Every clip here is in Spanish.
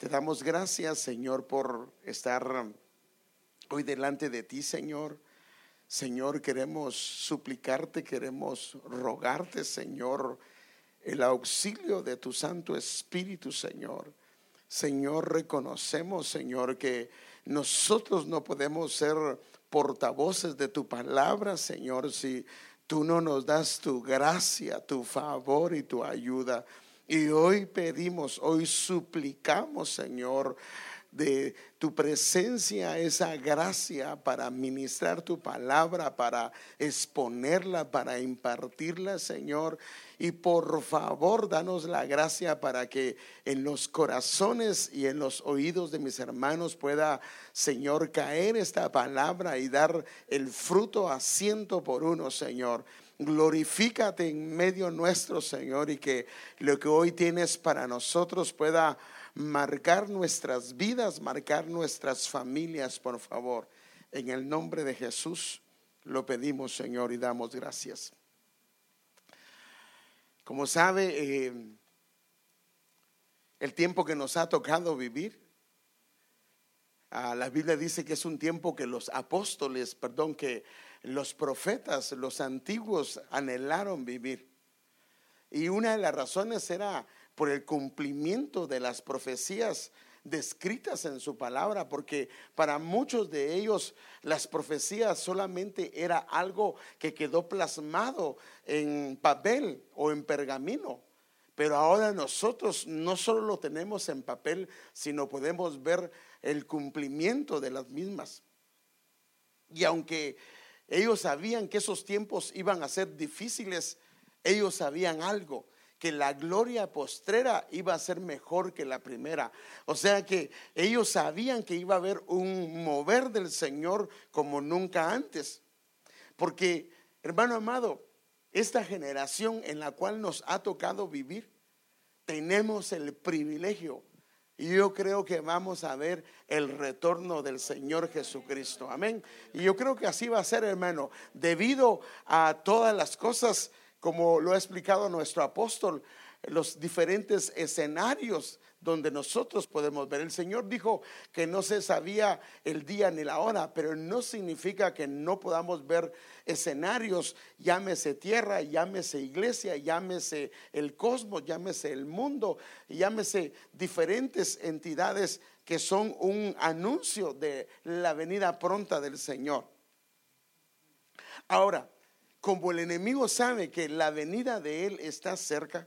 Te damos gracias, Señor, por estar hoy delante de ti, Señor. Señor, queremos suplicarte, queremos rogarte, Señor, el auxilio de tu Santo Espíritu, Señor. Señor, reconocemos, Señor, que nosotros no podemos ser portavoces de tu palabra, Señor, si tú no nos das tu gracia, tu favor y tu ayuda. Y hoy pedimos, hoy suplicamos, Señor, de tu presencia, esa gracia para ministrar tu palabra, para exponerla, para impartirla, Señor. Y por favor, danos la gracia para que en los corazones y en los oídos de mis hermanos pueda, Señor, caer esta palabra y dar el fruto a ciento por uno, Señor. Glorifícate en medio nuestro, Señor, y que lo que hoy tienes para nosotros pueda marcar nuestras vidas, marcar nuestras familias, por favor. En el nombre de Jesús lo pedimos, Señor, y damos gracias. Como sabe, eh, el tiempo que nos ha tocado vivir, ah, la Biblia dice que es un tiempo que los apóstoles, perdón, que los profetas, los antiguos anhelaron vivir. Y una de las razones era por el cumplimiento de las profecías descritas en su palabra, porque para muchos de ellos las profecías solamente era algo que quedó plasmado en papel o en pergamino. Pero ahora nosotros no solo lo tenemos en papel, sino podemos ver el cumplimiento de las mismas. Y aunque ellos sabían que esos tiempos iban a ser difíciles, ellos sabían algo, que la gloria postrera iba a ser mejor que la primera. O sea que ellos sabían que iba a haber un mover del Señor como nunca antes. Porque, hermano amado, esta generación en la cual nos ha tocado vivir, tenemos el privilegio. Y yo creo que vamos a ver el retorno del Señor Jesucristo. Amén. Y yo creo que así va a ser, hermano. Debido a todas las cosas como lo ha explicado nuestro apóstol, los diferentes escenarios donde nosotros podemos ver. El Señor dijo que no se sabía el día ni la hora, pero no significa que no podamos ver escenarios, llámese tierra, llámese iglesia, llámese el cosmos, llámese el mundo, llámese diferentes entidades que son un anuncio de la venida pronta del Señor. Ahora, como el enemigo sabe que la venida de él está cerca,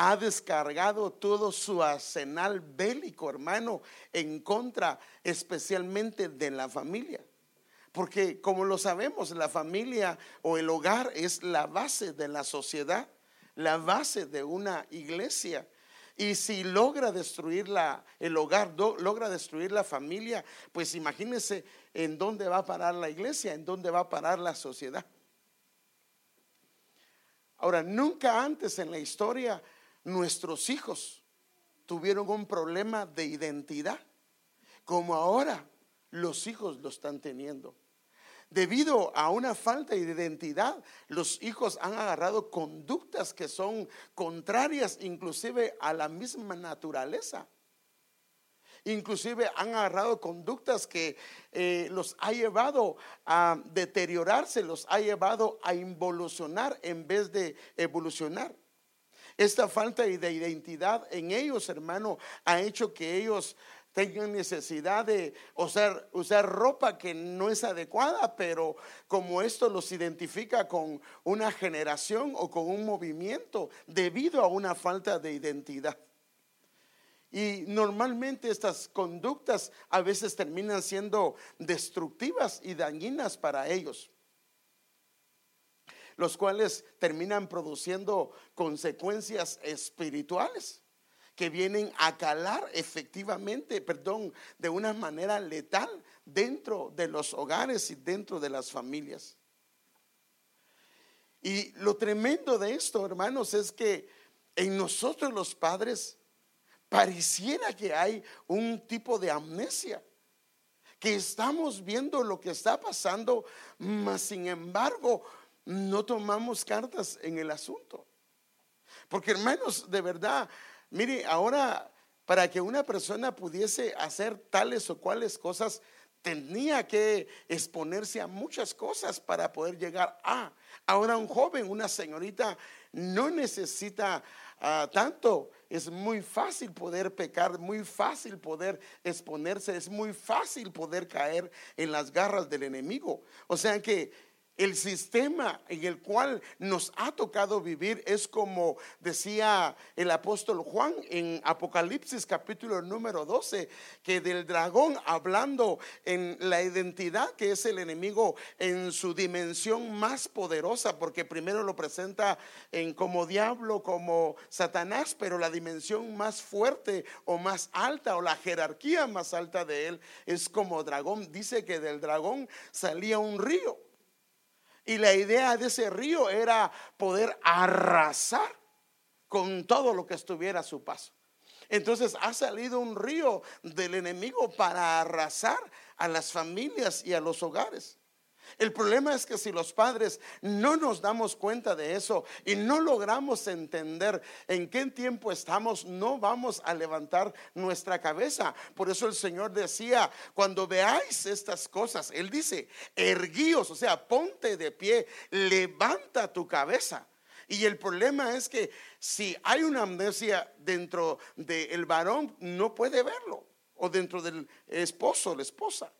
ha descargado todo su arsenal bélico, hermano, en contra especialmente de la familia. Porque como lo sabemos, la familia o el hogar es la base de la sociedad, la base de una iglesia. Y si logra destruir la, el hogar, logra destruir la familia, pues imagínense en dónde va a parar la iglesia, en dónde va a parar la sociedad. Ahora, nunca antes en la historia nuestros hijos tuvieron un problema de identidad, como ahora los hijos lo están teniendo. Debido a una falta de identidad, los hijos han agarrado conductas que son contrarias inclusive a la misma naturaleza. Inclusive han agarrado conductas que eh, los ha llevado a deteriorarse, los ha llevado a involucionar en vez de evolucionar. Esta falta de identidad en ellos, hermano, ha hecho que ellos tengan necesidad de usar, usar ropa que no es adecuada, pero como esto los identifica con una generación o con un movimiento debido a una falta de identidad. Y normalmente estas conductas a veces terminan siendo destructivas y dañinas para ellos, los cuales terminan produciendo consecuencias espirituales que vienen a calar efectivamente, perdón, de una manera letal dentro de los hogares y dentro de las familias. Y lo tremendo de esto, hermanos, es que en nosotros los padres pareciera que hay un tipo de amnesia, que estamos viendo lo que está pasando, mas sin embargo no tomamos cartas en el asunto. Porque hermanos, de verdad, Mire, ahora para que una persona pudiese hacer tales o cuales cosas, tenía que exponerse a muchas cosas para poder llegar a. Ahora un joven, una señorita, no necesita ah, tanto. Es muy fácil poder pecar, muy fácil poder exponerse, es muy fácil poder caer en las garras del enemigo. O sea que el sistema en el cual nos ha tocado vivir es como decía el apóstol Juan en Apocalipsis capítulo número 12, que del dragón hablando en la identidad que es el enemigo en su dimensión más poderosa, porque primero lo presenta en como diablo, como Satanás, pero la dimensión más fuerte o más alta o la jerarquía más alta de él es como dragón. Dice que del dragón salía un río y la idea de ese río era poder arrasar con todo lo que estuviera a su paso. Entonces ha salido un río del enemigo para arrasar a las familias y a los hogares. El problema es que si los padres no nos damos cuenta de eso y no logramos entender en qué tiempo estamos, no vamos a levantar nuestra cabeza. Por eso el Señor decía, cuando veáis estas cosas, Él dice, erguíos, o sea, ponte de pie, levanta tu cabeza. Y el problema es que si hay una amnesia dentro del varón, no puede verlo. O dentro del esposo, la esposa.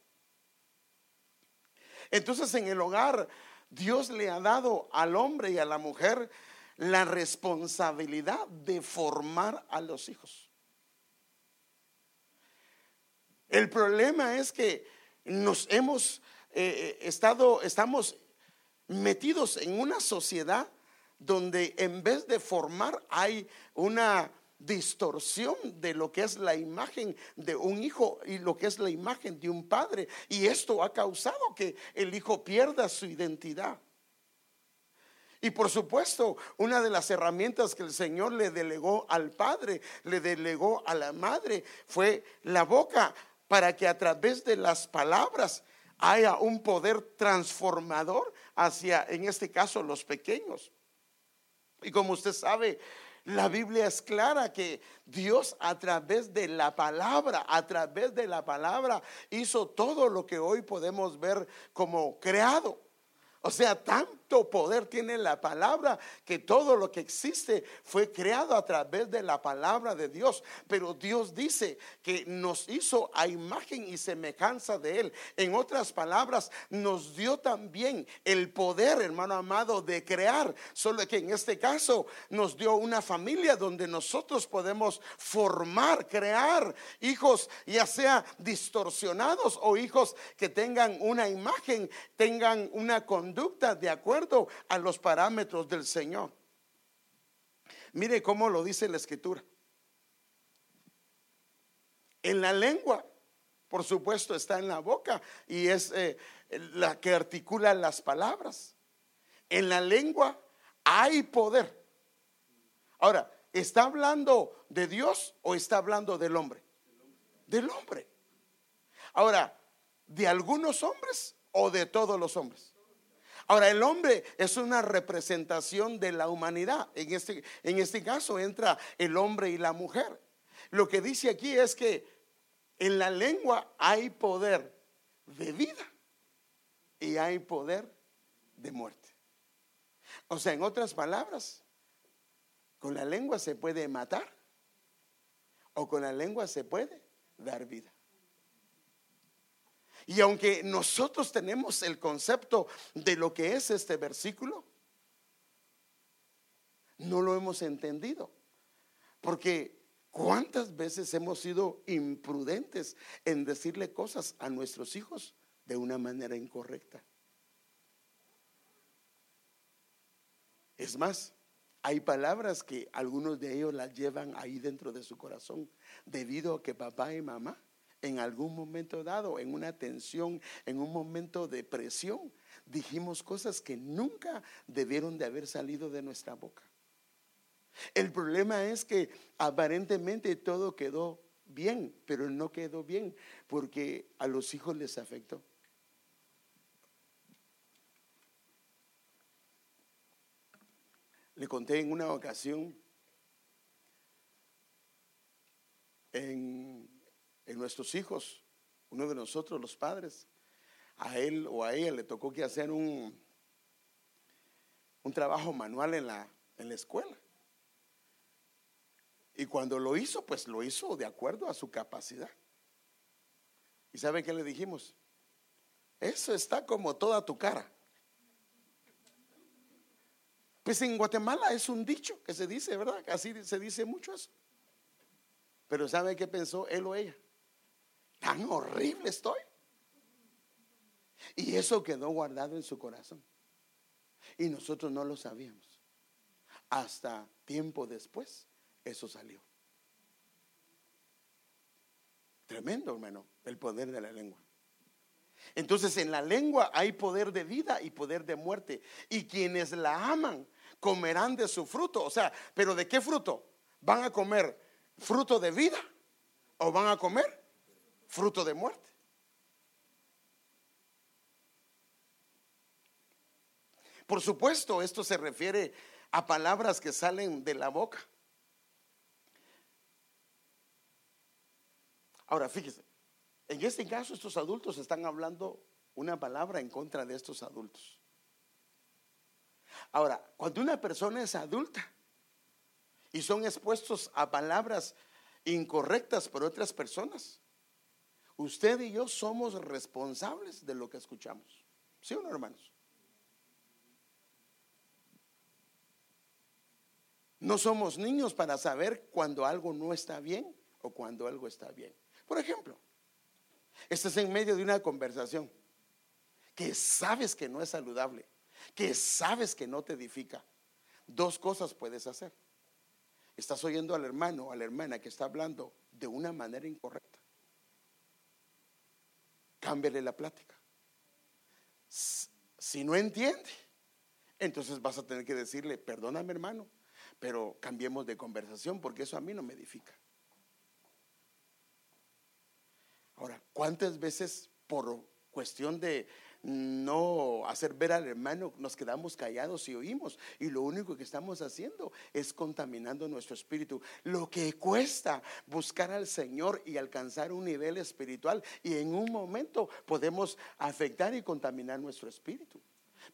Entonces en el hogar Dios le ha dado al hombre y a la mujer la responsabilidad de formar a los hijos. El problema es que nos hemos eh, estado, estamos metidos en una sociedad donde en vez de formar hay una distorsión de lo que es la imagen de un hijo y lo que es la imagen de un padre. Y esto ha causado que el hijo pierda su identidad. Y por supuesto, una de las herramientas que el Señor le delegó al padre, le delegó a la madre, fue la boca, para que a través de las palabras haya un poder transformador hacia, en este caso, los pequeños. Y como usted sabe, la Biblia es clara que Dios a través de la palabra, a través de la palabra, hizo todo lo que hoy podemos ver como creado. O sea, poder tiene la palabra que todo lo que existe fue creado a través de la palabra de Dios. Pero Dios dice que nos hizo a imagen y semejanza de Él. En otras palabras, nos dio también el poder, hermano amado, de crear. Solo que en este caso nos dio una familia donde nosotros podemos formar, crear hijos, ya sea distorsionados o hijos que tengan una imagen, tengan una conducta de acuerdo a los parámetros del Señor. Mire cómo lo dice la escritura. En la lengua, por supuesto, está en la boca y es eh, la que articula las palabras. En la lengua hay poder. Ahora, ¿está hablando de Dios o está hablando del hombre? Del hombre. Ahora, ¿de algunos hombres o de todos los hombres? Ahora, el hombre es una representación de la humanidad. En este, en este caso entra el hombre y la mujer. Lo que dice aquí es que en la lengua hay poder de vida y hay poder de muerte. O sea, en otras palabras, con la lengua se puede matar o con la lengua se puede dar vida. Y aunque nosotros tenemos el concepto de lo que es este versículo, no lo hemos entendido. Porque ¿cuántas veces hemos sido imprudentes en decirle cosas a nuestros hijos de una manera incorrecta? Es más, hay palabras que algunos de ellos las llevan ahí dentro de su corazón debido a que papá y mamá en algún momento dado, en una tensión, en un momento de presión, dijimos cosas que nunca debieron de haber salido de nuestra boca. El problema es que aparentemente todo quedó bien, pero no quedó bien porque a los hijos les afectó. Le conté en una ocasión en, en nuestros hijos, uno de nosotros los padres, a él o a ella le tocó que hacer un, un trabajo manual en la, en la escuela. Y cuando lo hizo, pues lo hizo de acuerdo a su capacidad. ¿Y sabe qué le dijimos? Eso está como toda tu cara. Pues en Guatemala es un dicho que se dice, ¿verdad? Así se dice mucho eso. Pero ¿sabe qué pensó él o ella? Tan horrible estoy. Y eso quedó guardado en su corazón. Y nosotros no lo sabíamos. Hasta tiempo después, eso salió. Tremendo, hermano, el poder de la lengua. Entonces en la lengua hay poder de vida y poder de muerte. Y quienes la aman comerán de su fruto. O sea, pero ¿de qué fruto? ¿Van a comer fruto de vida o van a comer fruto de muerte? Por supuesto, esto se refiere a palabras que salen de la boca. Ahora, fíjese, en este caso estos adultos están hablando una palabra en contra de estos adultos. Ahora, cuando una persona es adulta y son expuestos a palabras incorrectas por otras personas, usted y yo somos responsables de lo que escuchamos. ¿Sí o no, hermanos? No somos niños para saber cuando algo no está bien o cuando algo está bien. Por ejemplo, estás en medio de una conversación que sabes que no es saludable, que sabes que no te edifica. Dos cosas puedes hacer. Estás oyendo al hermano o a la hermana que está hablando de una manera incorrecta. Cámbiale la plática. Si no entiende, entonces vas a tener que decirle, perdóname hermano, pero cambiemos de conversación porque eso a mí no me edifica. Ahora, ¿cuántas veces por cuestión de no hacer ver al hermano nos quedamos callados y oímos? Y lo único que estamos haciendo es contaminando nuestro espíritu. Lo que cuesta buscar al Señor y alcanzar un nivel espiritual y en un momento podemos afectar y contaminar nuestro espíritu.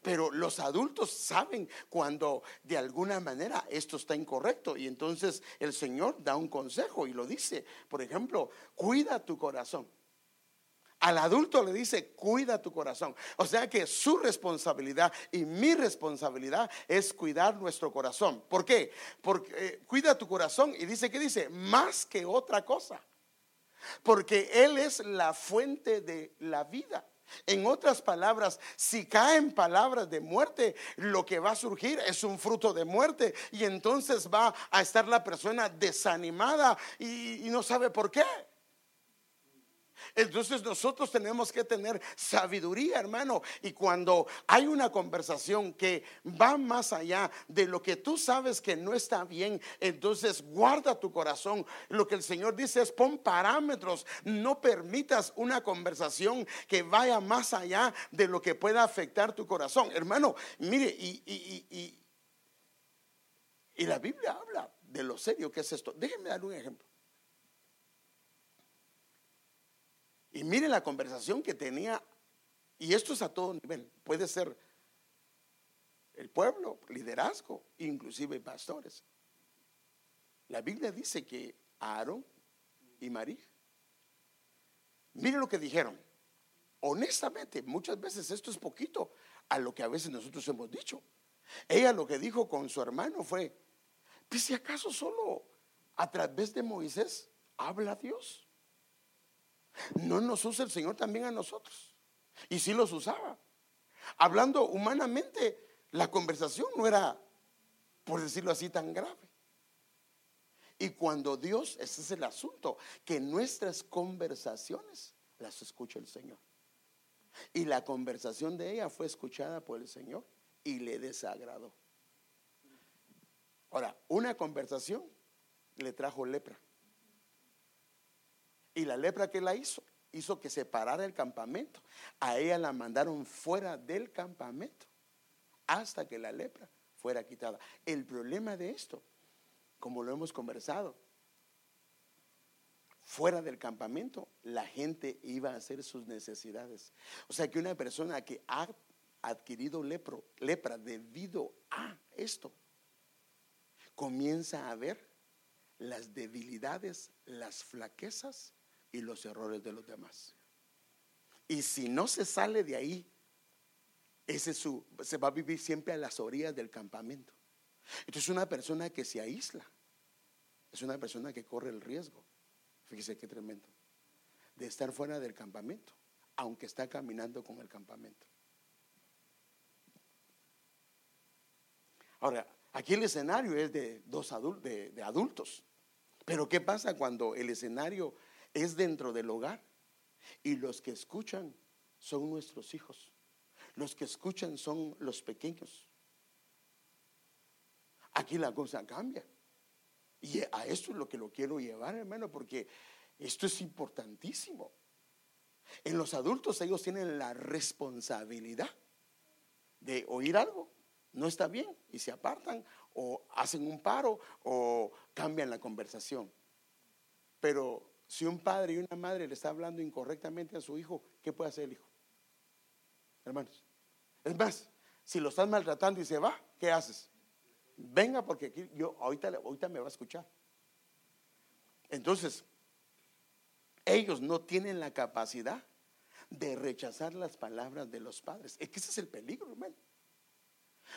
Pero los adultos saben cuando de alguna manera esto está incorrecto y entonces el Señor da un consejo y lo dice. Por ejemplo, cuida tu corazón. Al adulto le dice, cuida tu corazón. O sea que su responsabilidad y mi responsabilidad es cuidar nuestro corazón. ¿Por qué? Porque eh, cuida tu corazón y dice que dice, más que otra cosa. Porque Él es la fuente de la vida. En otras palabras, si caen palabras de muerte, lo que va a surgir es un fruto de muerte y entonces va a estar la persona desanimada y, y no sabe por qué. Entonces nosotros tenemos que tener sabiduría, hermano. Y cuando hay una conversación que va más allá de lo que tú sabes que no está bien, entonces guarda tu corazón. Lo que el Señor dice es pon parámetros. No permitas una conversación que vaya más allá de lo que pueda afectar tu corazón. Hermano, mire, y, y la Biblia habla de lo serio que es esto. Déjenme dar un ejemplo. Y miren la conversación que tenía, y esto es a todo nivel, puede ser el pueblo, liderazgo, inclusive pastores. La Biblia dice que Aarón y María, miren lo que dijeron. Honestamente, muchas veces esto es poquito a lo que a veces nosotros hemos dicho. Ella lo que dijo con su hermano fue, pues si acaso solo a través de Moisés habla Dios. No nos usa el Señor también a nosotros. Y sí los usaba. Hablando humanamente, la conversación no era, por decirlo así, tan grave. Y cuando Dios, ese es el asunto, que nuestras conversaciones las escucha el Señor. Y la conversación de ella fue escuchada por el Señor y le desagradó. Ahora, una conversación le trajo lepra. Y la lepra que la hizo, hizo que se parara el campamento. A ella la mandaron fuera del campamento hasta que la lepra fuera quitada. El problema de esto, como lo hemos conversado, fuera del campamento, la gente iba a hacer sus necesidades. O sea que una persona que ha adquirido lepro, lepra debido a esto, comienza a ver las debilidades, las flaquezas y los errores de los demás. Y si no se sale de ahí, ese su, se va a vivir siempre a las orillas del campamento. Entonces una persona que se aísla es una persona que corre el riesgo Fíjese qué tremendo. De estar fuera del campamento, aunque está caminando con el campamento. Ahora, aquí el escenario es de dos adultos, de, adultos. Pero ¿qué pasa cuando el escenario es dentro del hogar y los que escuchan son nuestros hijos? Los que escuchan son los pequeños. Aquí la cosa cambia. Y a esto es lo que lo quiero llevar, hermano, porque esto es importantísimo. En los adultos ellos tienen la responsabilidad de oír algo, no está bien, y se apartan o hacen un paro o cambian la conversación. Pero si un padre y una madre le está hablando incorrectamente a su hijo, ¿qué puede hacer el hijo? Hermanos. Es más, si lo estás maltratando y se va, ¿qué haces? venga porque aquí yo ahorita, ahorita me va a escuchar. Entonces, ellos no tienen la capacidad de rechazar las palabras de los padres. Es que ese es el peligro, hermano.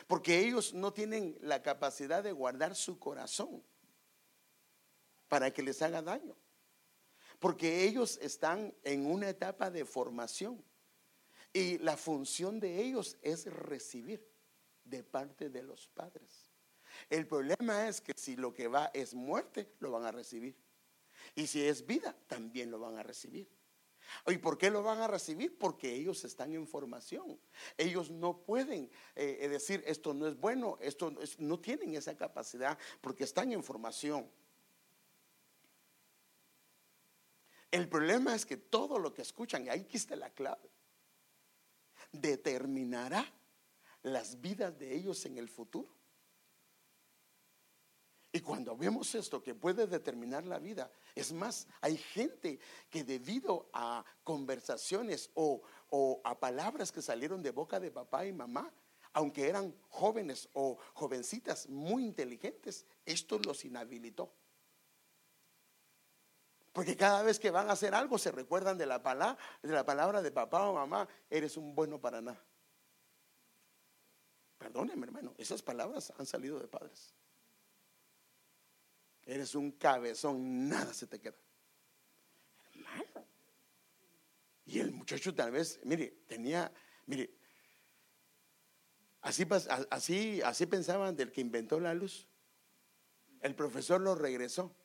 Porque ellos no tienen la capacidad de guardar su corazón para que les haga daño. Porque ellos están en una etapa de formación y la función de ellos es recibir de parte de los padres. El problema es que si lo que va es muerte, lo van a recibir. Y si es vida, también lo van a recibir. ¿Y por qué lo van a recibir? Porque ellos están en formación. Ellos no pueden eh, eh, decir esto no es bueno, esto no tienen esa capacidad porque están en formación. El problema es que todo lo que escuchan, y ahí está la clave, determinará las vidas de ellos en el futuro. Y cuando vemos esto que puede determinar la vida, es más, hay gente que debido a conversaciones o, a palabras que salieron de boca de papá y mamá, aunque eran jóvenes o jovencitas muy inteligentes, esto los inhabilitó. Porque cada vez que van a hacer algo se recuerdan de la palabra de, la palabra de papá o mamá, eres un bueno para nada. Perdóneme, hermano, esas palabras han salido de padres. Eres un cabezón, nada se te queda. Hermano. Y el muchacho tal vez, mire, tenía, mire, así, así, así pensaban del que inventó la luz. El profesor lo regresó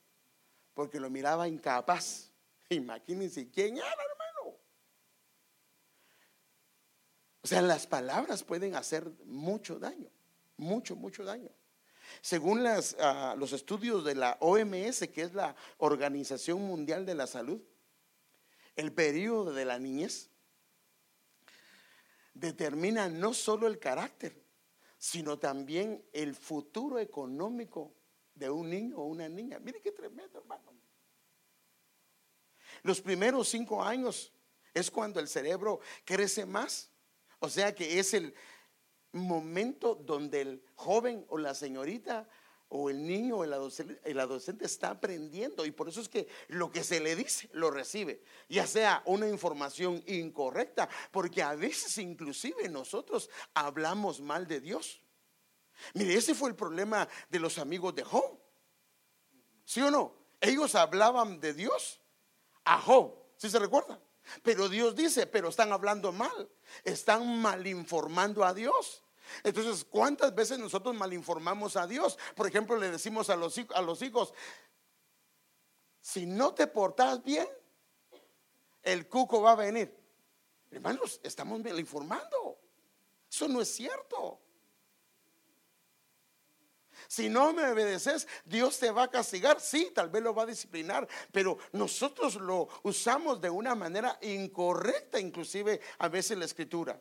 porque lo miraba incapaz. Imagínense quién era, hermano. O sea, las palabras pueden hacer mucho daño, mucho, mucho daño. Según ah, los estudios de la OMS, que es la Organización Mundial de la Salud, el periodo de la niñez determina no solo el carácter, sino también el futuro económico de un niño o una niña. Mire qué tremendo, hermano. Los primeros cinco años es cuando el cerebro crece más. O sea que es el, momento donde el joven o la señorita o el niño o el adolescente, el adolescente, está aprendiendo y por eso es que lo que se le dice lo recibe, ya sea una información incorrecta, porque a veces inclusive nosotros hablamos mal de Dios. Mire, ese fue el problema de los amigos de Job. ¿Sí o no? Ellos hablaban de Dios a Job, ¿sí se recuerda? Pero Dios dice, pero están hablando mal, están mal informando a Dios. Entonces, ¿cuántas veces nosotros malinformamos a Dios? Por ejemplo, le decimos a los, a los hijos, si no te portas bien, el cuco va a venir. Hermanos, estamos malinformando. Eso no es cierto. Si no me obedeces, Dios te va a castigar. Sí, tal vez lo va a disciplinar, pero nosotros lo usamos de una manera incorrecta, inclusive a veces la escritura.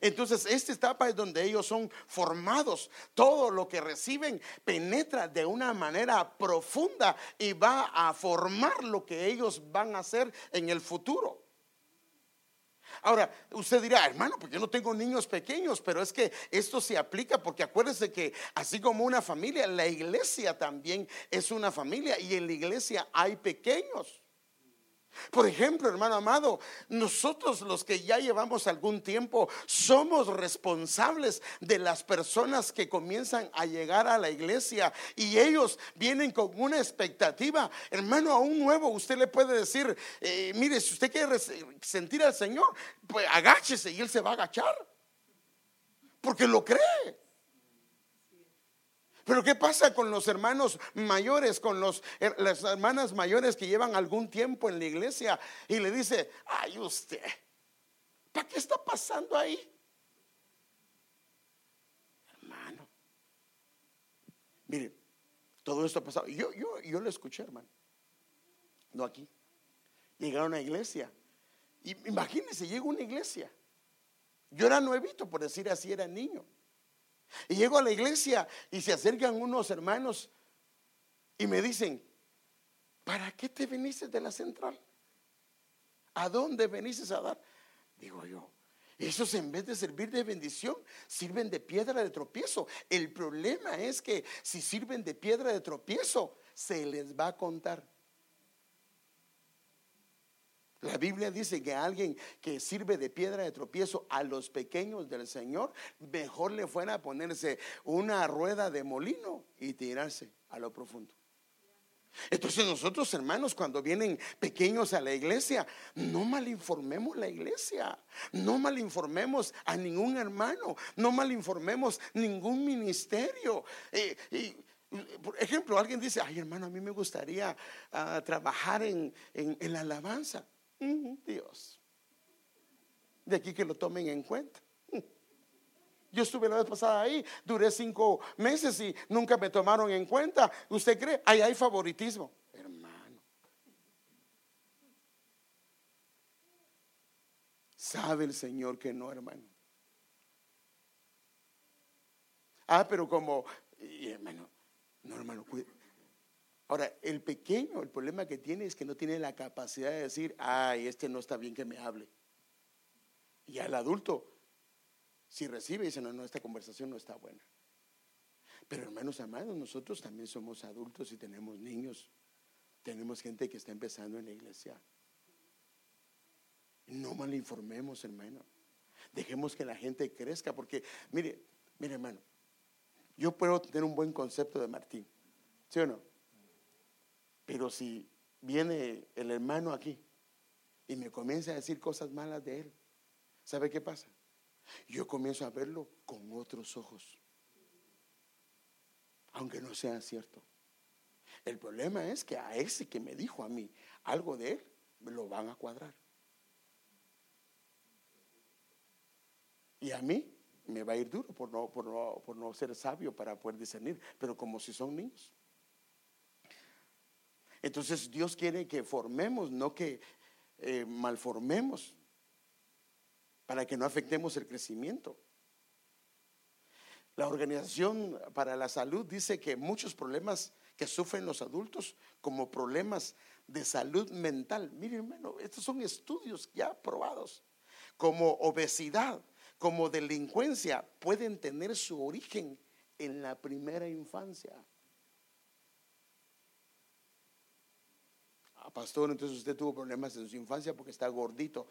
Entonces, esta etapa es donde ellos son formados. Todo lo que reciben penetra de una manera profunda y va a formar lo que ellos van a hacer en el futuro. Ahora, usted dirá, hermano, porque yo no tengo niños pequeños, pero es que esto se aplica porque acuérdese que así como una familia, la iglesia también es una familia y en la iglesia hay pequeños. Por ejemplo, hermano amado, nosotros los que ya llevamos algún tiempo somos responsables de las personas que comienzan a llegar a la iglesia y ellos vienen con una expectativa. Hermano, a un nuevo usted le puede decir, eh, mire, si usted quiere sentir al Señor, pues agáchese y Él se va a agachar. Porque lo cree. Pero ¿qué pasa con los hermanos mayores, con los, las hermanas mayores que llevan algún tiempo en la iglesia y le dice, ay usted, ¿para qué está pasando ahí? Hermano, mire, todo esto ha pasado. Yo, yo, yo lo escuché, hermano, no aquí. Llegaron a una iglesia. Imagínense, llega una iglesia. Yo era nuevito, por decir así, era niño. Y llego a la iglesia y se acercan unos hermanos y me dicen, ¿para qué te viniste de la central? ¿A dónde veniste a dar? Digo yo, esos en vez de servir de bendición, sirven de piedra de tropiezo. El problema es que si sirven de piedra de tropiezo, se les va a contar. La Biblia dice que alguien que sirve de piedra de tropiezo a los pequeños del Señor, mejor le fuera a ponerse una rueda de molino y tirarse a lo profundo. Entonces nosotros hermanos cuando vienen pequeños a la iglesia, no malinformemos la iglesia, no malinformemos a ningún hermano, no malinformemos ningún ministerio. Eh, por ejemplo, alguien dice, ay hermano, a mí me gustaría ah, trabajar en la alabanza. Dios. De aquí que lo tomen en cuenta. Yo estuve la vez pasada ahí, duré cinco meses y nunca me tomaron en cuenta. ¿Usted cree? Ahí hay favoritismo. Hermano. Sabe el Señor que no, hermano. Ah, pero como, hermano, no, hermano, Ahora, el pequeño, el problema que tiene es que no tiene la capacidad de decir, ay, este no está bien que me hable. Y al adulto, si recibe, dice, no, no, esta conversación no está buena. Pero hermanos amados, nosotros también somos adultos y tenemos niños. Tenemos gente que está empezando en la iglesia. No malinformemos, hermano. Dejemos que la gente crezca, porque, mire, mire, hermano, yo puedo tener un buen concepto de Martín, ¿sí o no? Pero si viene el hermano aquí y me comienza a decir cosas malas de él, ¿sabe qué pasa? Yo comienzo a verlo con otros ojos, aunque no sea cierto. El problema es que a ese que me dijo a mí algo de él, me lo van a cuadrar. Y a mí me va a ir duro por no, por no, por no ser sabio para poder discernir, pero como si son niños. Entonces Dios quiere que formemos, no que eh, malformemos, para que no afectemos el crecimiento. La Organización para la Salud dice que muchos problemas que sufren los adultos como problemas de salud mental, miren hermano, estos son estudios ya probados, como obesidad, como delincuencia, pueden tener su origen en la primera infancia. Pastor, entonces usted tuvo problemas en su infancia porque está gordito.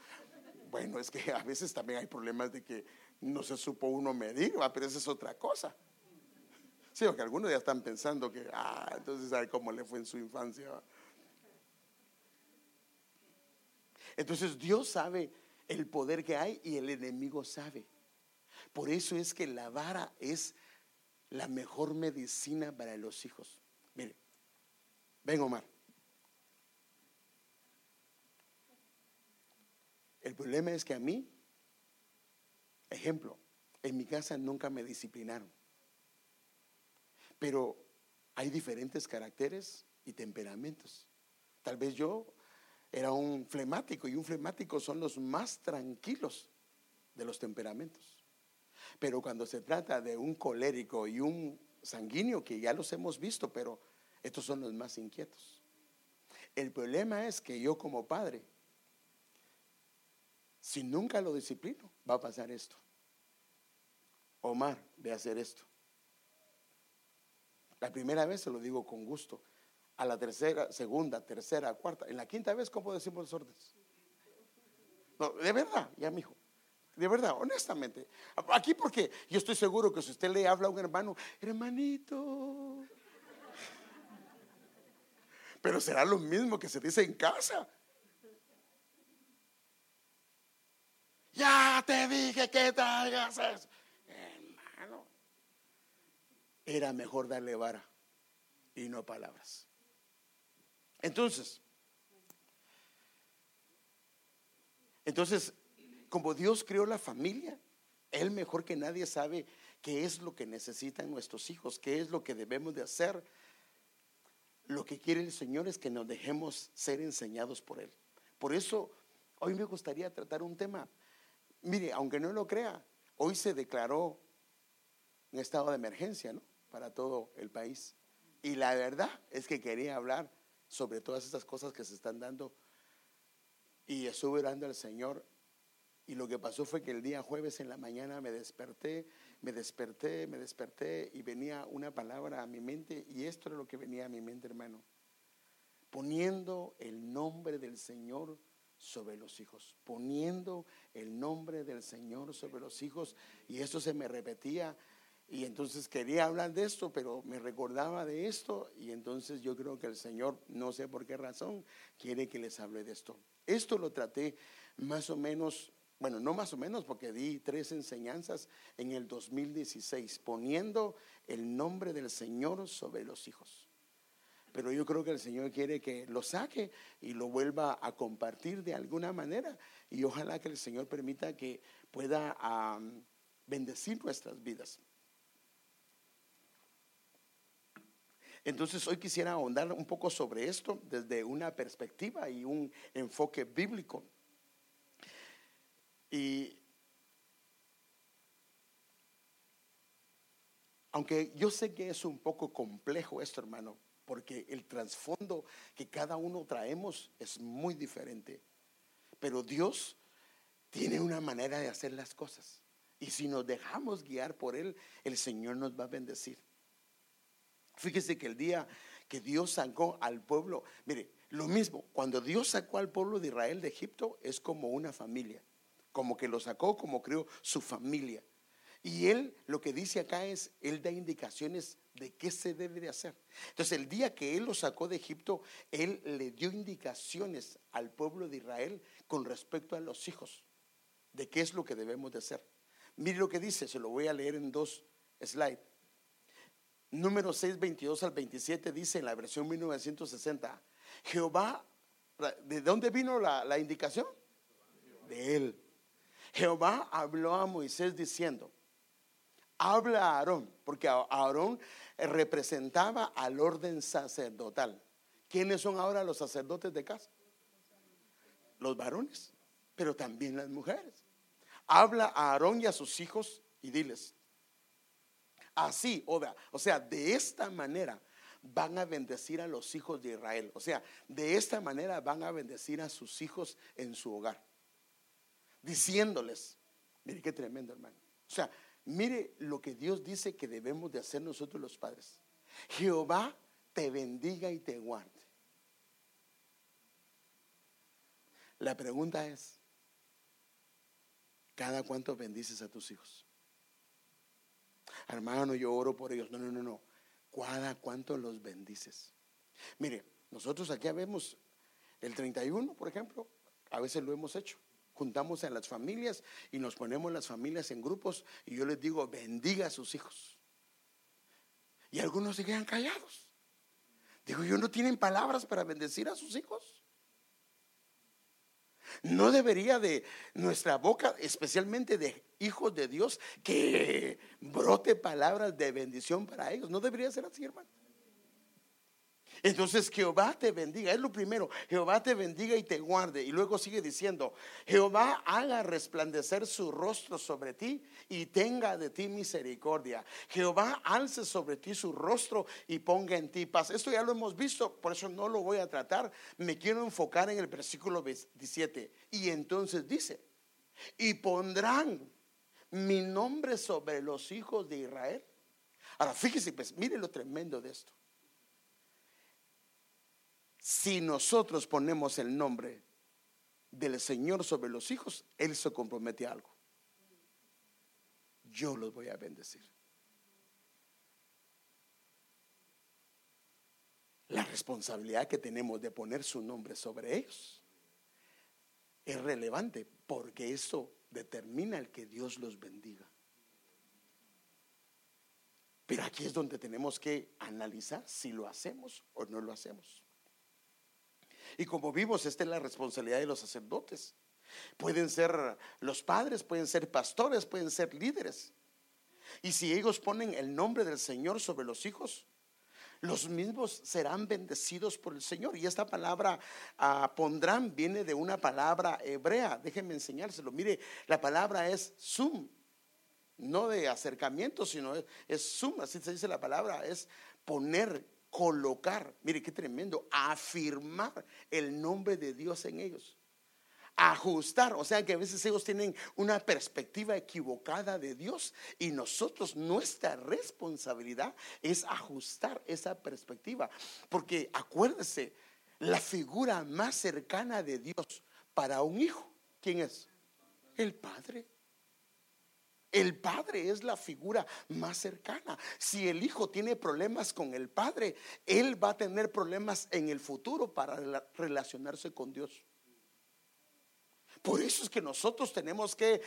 Bueno, es que a veces también hay problemas de que no se supo uno medir, pero esa es otra cosa. Sí, porque algunos ya están pensando que, ah, entonces sabe cómo le fue en su infancia. Entonces Dios sabe el poder que hay y el enemigo sabe. Por eso es que la vara es la mejor medicina para los hijos. Mire, ven Omar. El problema es que a mí, ejemplo, en mi casa nunca me disciplinaron. Pero hay diferentes caracteres y temperamentos. Tal vez yo era un flemático y un flemático son los más tranquilos de los temperamentos. Pero cuando se trata de un colérico y un sanguíneo, que ya los hemos visto, pero estos son los más inquietos. El problema es que yo como padre, si nunca lo disciplino, va a pasar esto. Omar, a hacer esto. La primera vez se lo digo con gusto. A la tercera, segunda, tercera, cuarta. En la quinta vez, ¿cómo decimos los órdenes? No, de verdad, ya, mijo. De verdad, honestamente. Aquí porque yo estoy seguro que si usted le habla a un hermano, hermanito. Pero será lo mismo que se dice en casa. Ya te dije que traigas eso. Hermano. Era mejor darle vara y no palabras. Entonces, entonces como Dios creó la familia, Él mejor que nadie sabe qué es lo que necesitan nuestros hijos, qué es lo que debemos de hacer. Lo que quiere el Señor es que nos dejemos ser enseñados por Él. Por eso, hoy me gustaría tratar un tema. Mire, aunque no lo crea, hoy se declaró un estado de emergencia, ¿no? Para todo el país. Y la verdad es que quería hablar sobre todas estas cosas que se están dando. Y estuve orando al Señor y lo que pasó fue que el día jueves en la mañana me desperté, me desperté, me desperté y venía una palabra a mi mente y esto era lo que venía a mi mente, hermano. Poniendo el nombre del Señor sobre los hijos, poniendo el nombre del Señor sobre los hijos y esto se me repetía y entonces quería hablar de esto, pero me recordaba de esto y entonces yo creo que el Señor, no sé por qué razón, quiere que les hable de esto. Esto lo traté más o menos bueno, no más o menos, porque di tres enseñanzas en el 2016, poniendo el nombre del Señor sobre los hijos. Pero yo creo que el Señor quiere que lo saque y lo vuelva a compartir de alguna manera. Y ojalá que el Señor permita que pueda bendecir nuestras vidas. Entonces hoy quisiera ahondar un poco sobre esto desde una perspectiva y un enfoque bíblico. Y aunque yo sé que es un poco complejo esto, hermano, porque el trasfondo que cada uno traemos es muy diferente, pero Dios tiene una manera de hacer las cosas. Y si nos dejamos guiar por Él, el Señor nos va a bendecir. Fíjese que el día que Dios sacó al pueblo, mire, lo mismo, cuando Dios sacó al pueblo de Israel de Egipto, es como una familia como que lo sacó, como creó su familia. Y él lo que dice acá es, él da indicaciones de qué se debe de hacer. Entonces el día que él lo sacó de Egipto, él le dio indicaciones al pueblo de Israel con respecto a los hijos, de qué es lo que debemos de hacer. Mire lo que dice, se lo voy a leer en dos slides. Número 6, 22 al 27 dice en la versión 1960, Jehová, ¿de dónde vino la, la indicación? De él. Jehová habló a Moisés diciendo, habla a Aarón, porque Aarón representaba al orden sacerdotal. ¿Quiénes son ahora los sacerdotes de casa? Los varones, pero también las mujeres. Habla a Aarón y a sus hijos y diles, así, o sea, de esta manera van a bendecir a los hijos de Israel. O sea, de esta manera van a bendecir a sus hijos en su hogar diciéndoles, mire qué tremendo hermano. O sea, mire lo que Dios dice que debemos de hacer nosotros los padres. Jehová te bendiga y te guarde. La pregunta es, ¿cada cuánto bendices a tus hijos? Hermano, yo oro por ellos. No, no, no, no. ¿Cada cuánto los bendices? Mire, nosotros aquí vemos el 31, por ejemplo, a veces lo hemos hecho juntamos a las familias y nos ponemos las familias en grupos y yo les digo, bendiga a sus hijos. Y algunos se quedan callados. Digo, yo no tienen palabras para bendecir a sus hijos. No debería de nuestra boca, especialmente de hijos de Dios, que brote palabras de bendición para ellos. No debería ser así, hermano. Entonces Jehová te bendiga, es lo primero, Jehová te bendiga y te guarde. Y luego sigue diciendo, Jehová haga resplandecer su rostro sobre ti y tenga de ti misericordia. Jehová alce sobre ti su rostro y ponga en ti paz. Esto ya lo hemos visto, por eso no lo voy a tratar. Me quiero enfocar en el versículo 17. Y entonces dice, y pondrán mi nombre sobre los hijos de Israel. Ahora fíjese, pues, mire lo tremendo de esto si nosotros ponemos el nombre del Señor sobre los hijos, Él se compromete a algo. Yo los voy a bendecir. La responsabilidad que tenemos de poner su nombre sobre ellos es relevante porque eso determina el que Dios los bendiga. Pero aquí es donde tenemos que analizar si lo hacemos o no lo hacemos. Y como vimos, esta es la responsabilidad de los sacerdotes. Pueden ser los padres, pueden ser pastores, pueden ser líderes. Y si ellos ponen el nombre del Señor sobre los hijos, los mismos serán bendecidos por el Señor. Y esta palabra ah, pondrán viene de una palabra hebrea. Déjenme enseñárselo. Mire, la palabra es sum, no de acercamiento, sino es, es sum, así se dice la palabra, es poner colocar, mire qué tremendo, afirmar el nombre de Dios en ellos. Ajustar, o sea que a veces ellos tienen una perspectiva equivocada de Dios y nosotros, nuestra responsabilidad es ajustar esa perspectiva. Porque acuérdese, la figura más cercana de Dios para un hijo, ¿quién es? El Padre. El padre es la figura más cercana. Si el hijo tiene problemas con el padre, él va a tener problemas en el futuro para relacionarse con Dios. Por eso es que nosotros tenemos que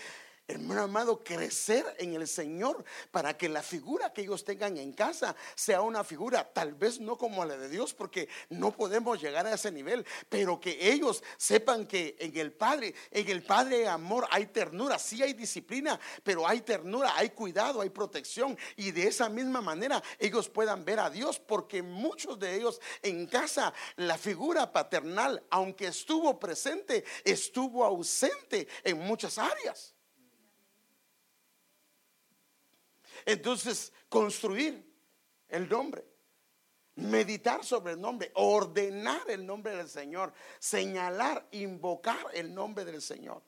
hermano amado, crecer en el Señor para que la figura que ellos tengan en casa sea una figura, tal vez no como la de Dios, porque no podemos llegar a ese nivel, pero que ellos sepan que en el Padre, en el Padre amor hay ternura, sí hay disciplina, pero hay ternura, hay cuidado, hay protección, y de esa misma manera ellos puedan ver a Dios, porque muchos de ellos en casa, la figura paternal, aunque estuvo presente, estuvo ausente en muchas áreas. Entonces, construir el nombre, meditar sobre el nombre, ordenar el nombre del Señor, señalar, invocar el nombre del Señor.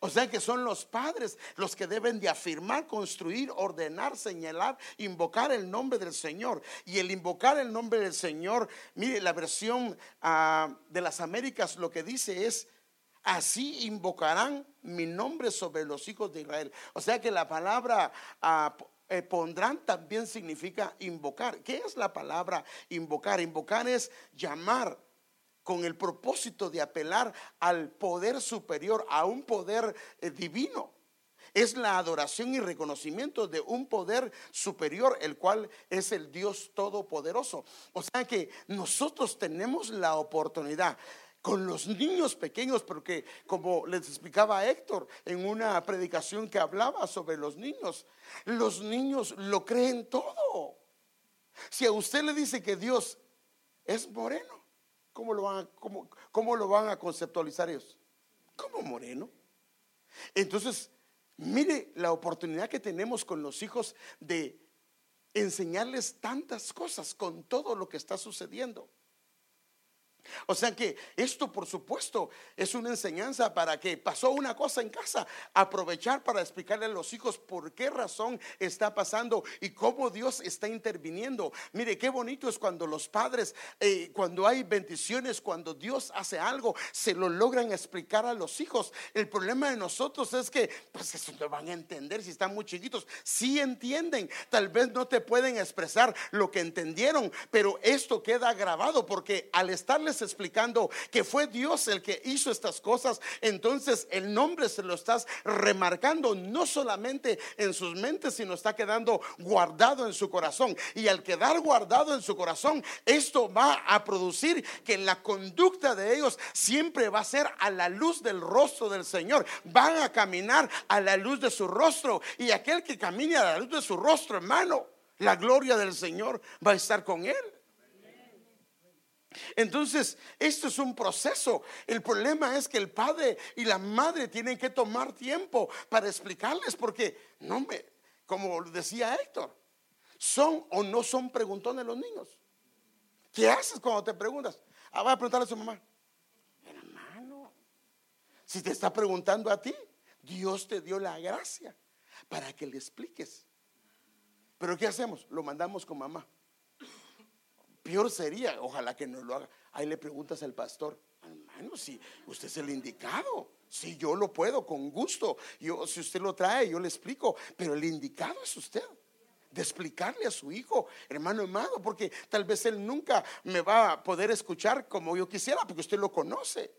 O sea que son los padres los que deben de afirmar, construir, ordenar, señalar, invocar el nombre del Señor. Y el invocar el nombre del Señor, mire, la versión ah, de las Américas lo que dice es Así invocarán mi nombre sobre los hijos de Israel. O sea que la palabra ah, eh, pondrán también significa invocar. ¿Qué es la palabra invocar? Invocar es llamar con el propósito de apelar al poder superior, a un poder eh, divino. Es la adoración y reconocimiento de un poder superior, el cual es el Dios Todopoderoso. O sea que nosotros tenemos la oportunidad con los niños pequeños, porque como les explicaba Héctor en una predicación que hablaba sobre los niños, los niños lo creen todo. Si a usted le dice que Dios es moreno, ¿cómo lo van a, cómo, lo van a conceptualizar ellos? ¿Cómo moreno? Entonces, mire la oportunidad que tenemos con los hijos de enseñarles tantas cosas con todo lo que está sucediendo. O sea que esto por supuesto es una enseñanza para que pasó una cosa en casa, aprovechar para explicarle a los hijos por qué razón está pasando y cómo Dios está interviniendo. Mire, qué bonito es cuando los padres, eh, cuando hay bendiciones, cuando Dios hace algo, se lo logran explicar a los hijos. El problema de nosotros es que, pues eso no van a entender si están muy chiquitos. Sí entienden, tal vez no te pueden expresar lo que entendieron, pero esto queda grabado porque al explicando que fue Dios el que hizo estas cosas, entonces el nombre se lo estás remarcando no solamente en sus mentes, sino está quedando guardado en su corazón. Y al quedar guardado en su corazón, esto va a producir que la conducta de ellos siempre va a ser a la luz del rostro del Señor. Van a caminar a la luz de su rostro. Y aquel que camine a la luz de su rostro, hermano, La gloria del Señor va a estar con él. Entonces, esto es un proceso. El problema es que el padre y la madre tienen que tomar tiempo para explicarles porque no me, como decía Héctor, son o no son preguntones los niños. ¿Qué haces cuando te preguntas? Ah, a preguntarle a su mamá. Hermano, si te está preguntando a ti, Dios te dio la gracia para que le expliques. Pero ¿qué hacemos? Lo mandamos con mamá. Peor sería, ojalá que no lo haga. Ahí le preguntas al pastor, hermano, si usted es el indicado, si yo lo puedo, con gusto. Yo, si usted lo trae, yo le explico. Pero el indicado es usted de explicarle a su hijo, hermano amado, porque tal vez él nunca me va a poder escuchar como yo quisiera, porque usted lo conoce.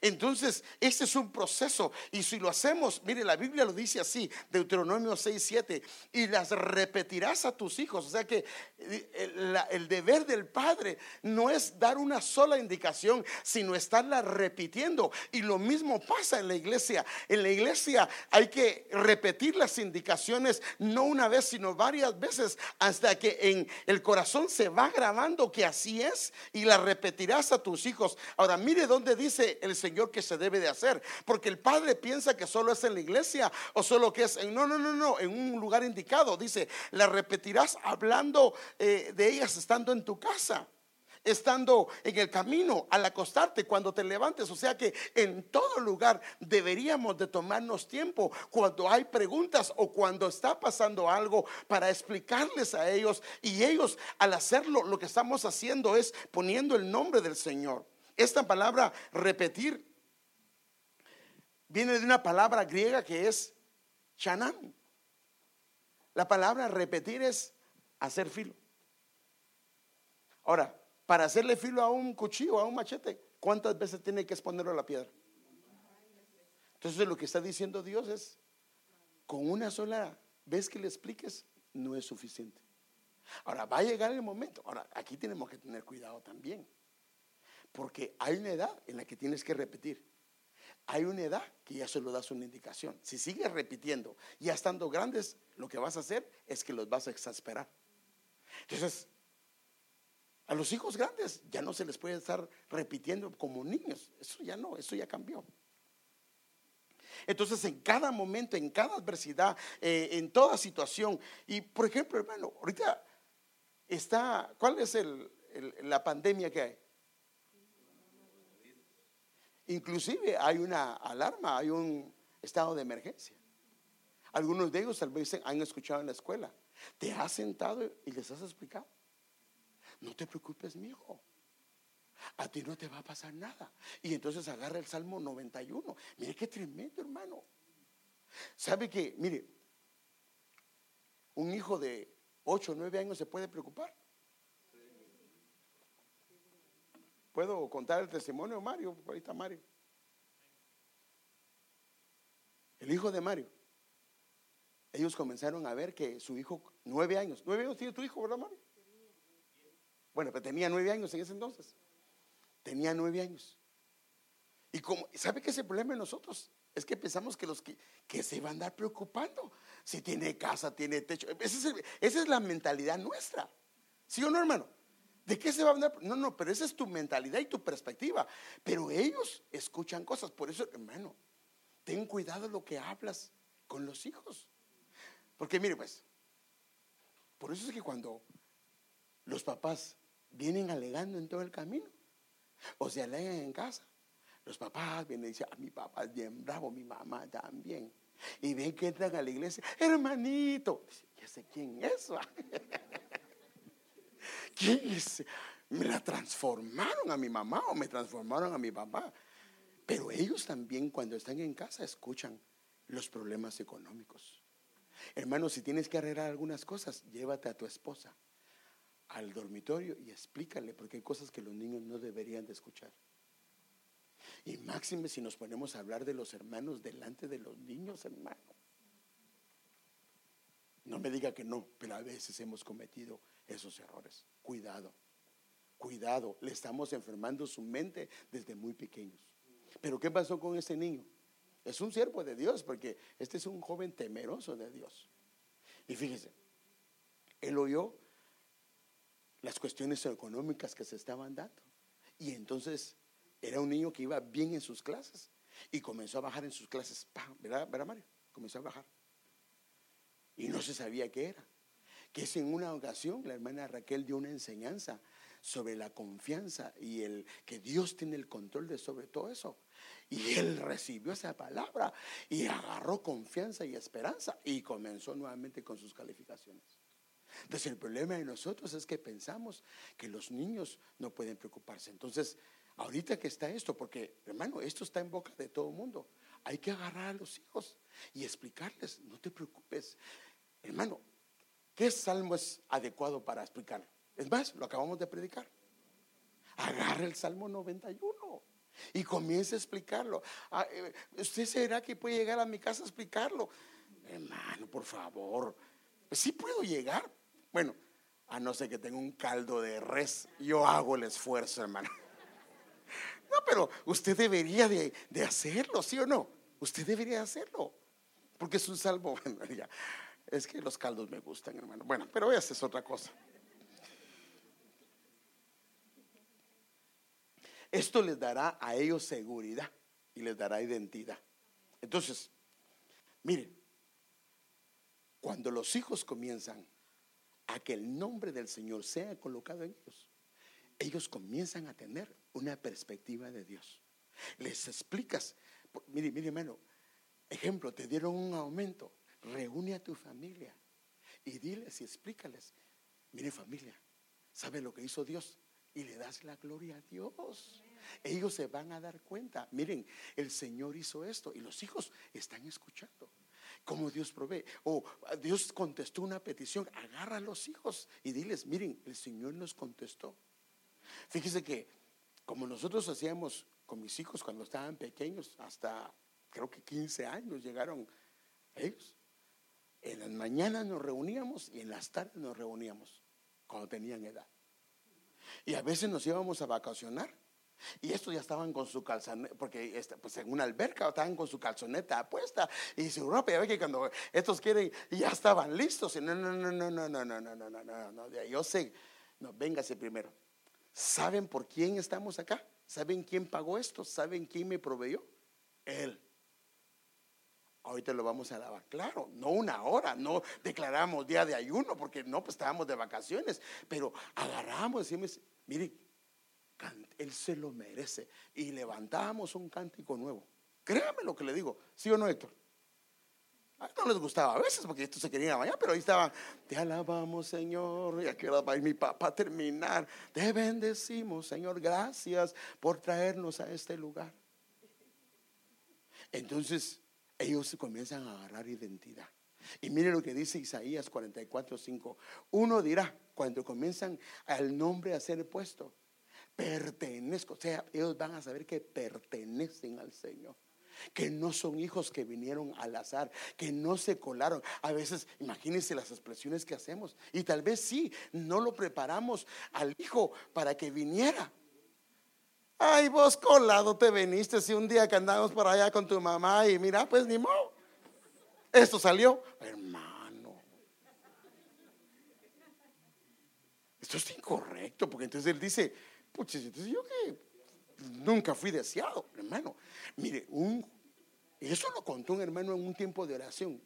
Entonces, este es un proceso y si lo hacemos, mire, la Biblia lo dice así, Deuteronomio 6, 7, y las repetirás a tus hijos. O sea que eh, el, deber del padre no es dar una sola indicación, sino estarla repitiendo. Y lo mismo pasa en la iglesia. En la iglesia hay que repetir las indicaciones no una vez, sino varias veces, hasta que en el corazón se va grabando que así es y la repetirás a tus hijos. Ahora, mire dónde dice el Señor que se debe de hacer. Porque el Padre piensa que solo es en la iglesia o solo que es en, no, no, no, no, en un lugar indicado. Dice, la repetirás hablando eh, de ellas estando en tu casa estando en el camino, al acostarte, cuando te levantes. O sea que en todo lugar deberíamos de tomarnos tiempo cuando hay preguntas o cuando está pasando algo para explicarles a ellos. Y ellos al hacerlo, lo que estamos haciendo es poniendo el nombre del Señor. Esta palabra repetir viene de una palabra griega que es chanán. La palabra repetir es hacer filo. Ahora, para hacerle filo a un cuchillo, a un machete, ¿cuántas veces tiene que exponerlo a la piedra? Entonces lo que está diciendo Dios es, con una sola vez que le expliques, no es suficiente. Ahora, va a llegar el momento. Ahora, aquí tenemos que tener cuidado también. Porque hay una edad en la que tienes que repetir. Hay una edad que ya solo das una indicación. Si sigues repitiendo, ya estando grandes, lo que vas a hacer es que los vas a exasperar. Entonces, a los hijos grandes ya no se les puede estar repitiendo como niños. Eso ya no, eso ya cambió. Entonces, en cada momento, en cada adversidad, eh, en toda situación, y por ejemplo, hermano, ahorita está, ¿cuál es la pandemia que hay? Inclusive hay una alarma, hay un estado de emergencia. Algunos de ellos tal vez han escuchado en la escuela. Te has sentado y les has explicado. No te preocupes, mi hijo. A ti no te va a pasar nada. Y entonces agarra el Salmo 91. Mire qué tremendo, hermano. ¿Sabe que, mire, un hijo de 8 o 9 años se puede preocupar? ¿Puedo contar el testimonio de Mario? Ahí está Mario. El hijo de Mario. Ellos comenzaron a ver que su hijo, nueve años, nueve años tiene tu hijo, ¿verdad, Mario? Bueno, pero tenía nueve años en ese entonces. Tenía nueve años. Y como, ¿sabe qué es el problema de nosotros? Es que pensamos que los que, que se van a andar preocupando. Si tiene casa, tiene techo. esa es la mentalidad nuestra. ¿Sí o no, hermano? ¿De qué se va a hablar? No, no, pero esa es tu mentalidad y tu perspectiva. Pero ellos escuchan cosas. Por eso, hermano, ten cuidado lo que hablas con los hijos. Porque mire, pues, por eso es que cuando los papás vienen alegando en todo el camino, o se alegan en casa, los papás vienen y dicen, a ah, mi papá es bien bravo, mi mamá también. Y ven que entran a la iglesia, hermanito, ya sé quién es. Me la transformaron a mi mamá o me transformaron a mi papá. Pero ellos también cuando están en casa escuchan los problemas económicos. Hermano, si tienes que arreglar algunas cosas, llévate a tu esposa al dormitorio y explícale, porque hay cosas que los niños no deberían de escuchar. Y máxime si nos ponemos a hablar de los hermanos delante de los niños, hermano. No me diga que no, pero a veces hemos cometido esos errores. Cuidado, cuidado, le estamos enfermando su mente desde muy pequeños. Pero ¿qué pasó con ese niño? Es un siervo de Dios porque este es un joven temeroso de Dios. Y fíjese, Él oyó las cuestiones económicas que se estaban dando. Y entonces era un niño que iba bien en sus clases y comenzó a bajar en sus clases. ¿Verdad, ¿verdad Mario? Comenzó a bajar. Y no se sabía qué era. Que es en una ocasión la hermana Raquel dio una enseñanza sobre la confianza y el que Dios tiene el control de sobre todo eso. Y él recibió esa palabra y agarró confianza y esperanza y comenzó nuevamente con sus calificaciones. Entonces el problema de nosotros es que pensamos que los niños no pueden preocuparse. Entonces, ahorita que está esto, porque hermano, esto está en boca de todo el mundo, hay que agarrar a los hijos y explicarles, no te preocupes. Hermano, ¿qué salmo es adecuado para explicar? Es más, lo acabamos de predicar. Agarra el Salmo 91 y comience a explicarlo. Ah, eh, ¿Usted será que puede llegar a mi casa a explicarlo? Hermano, por favor. Sí puedo llegar. Bueno, a no ser que tenga un caldo de res, yo hago el esfuerzo, hermano. No, pero usted debería de, hacerlo, ¿sí o no? Usted debería hacerlo. Porque es un salvo. es que los caldos me gustan, hermano. Bueno, pero esa es otra cosa. Esto les dará a ellos seguridad y les dará identidad. Entonces, miren, cuando los hijos comienzan a que el nombre del Señor sea colocado en ellos, ellos comienzan a tener una perspectiva de Dios. Les explicas, mire, mire hermano, ejemplo, te dieron un aumento, reúne a tu familia y diles y explícales, mire familia, ¿sabe lo que hizo Dios? y le das la gloria a Dios. Ellos se van a dar cuenta. Miren, el Señor hizo esto y los hijos están escuchando cómo Dios provee. O Dios contestó una petición. Agarra a los hijos y diles, miren, el Señor nos contestó. Fíjese que como nosotros hacíamos con mis hijos cuando estaban pequeños, hasta creo que 15 años llegaron ellos. En las mañanas nos reuníamos y en las tardes nos reuníamos cuando tenían edad. Y a veces nos íbamos a vacacionar. Y estos ya estaban con su calzoneta, porque este, pues en una alberca estaban con su calzoneta puesta y su ropa. Ya ve que cuando estos quieren, ya estaban listos. Y no, no, no, no, no, no, no, no, no, no, no. Yo sé, no, véngase primero. ¿Saben por quién estamos acá? ¿Saben quién pagó esto? ¿Saben quién me proveyó? Él. Ahorita lo vamos a lavar. Claro, no una hora, no declaramos día de ayuno porque no, pues estábamos de vacaciones, pero agarramos, decimos, mire, él se lo merece. Y levantamos un cántico nuevo. Créame lo que le digo, ¿sí o no, Héctor? No les gustaba a veces porque esto se quería mañana, pero ahí estaban, te alabamos Señor, y aquí va a ir mi papá a terminar, te bendecimos Señor, gracias por traernos a este lugar. Entonces, ellos comienzan a agarrar identidad. Y mire lo que dice Isaías 44, 5. Uno dirá, cuando comienzan al nombre a ser puesto, pertenezco. O sea, ellos van a saber que pertenecen al Señor. Que no son hijos que vinieron al azar, que no se colaron. A veces, imagínense las expresiones que hacemos. Y tal vez sí, no lo preparamos al hijo para que viniera. Ay, vos colado te viniste si un día que andamos por allá con tu mamá y mira, pues ni modo. Esto salió, hermano. Esto es incorrecto, porque entonces él dice, puches, entonces yo que nunca fui deseado, hermano. Mire, un, eso lo contó un hermano en un tiempo de oración.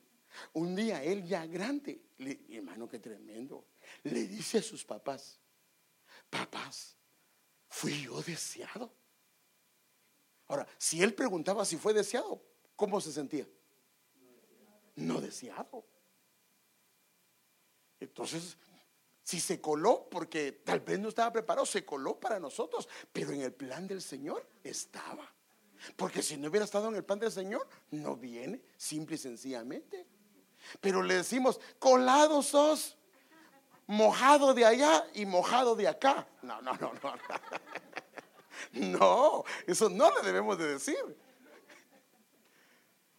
Un día él ya grande, hermano, qué tremendo, le dice a sus papás, papás, ¿Fui yo deseado? Ahora, si él preguntaba si fue deseado, ¿cómo se sentía? No deseado. Entonces, si se coló, porque tal vez no estaba preparado, se coló para nosotros, pero en el plan del Señor estaba. Porque si no hubiera estado en el plan del Señor, no viene, simple y sencillamente. Pero le decimos, colado sos mojado de allá y mojado de acá. No, no, no, no. No, eso no le debemos de decir.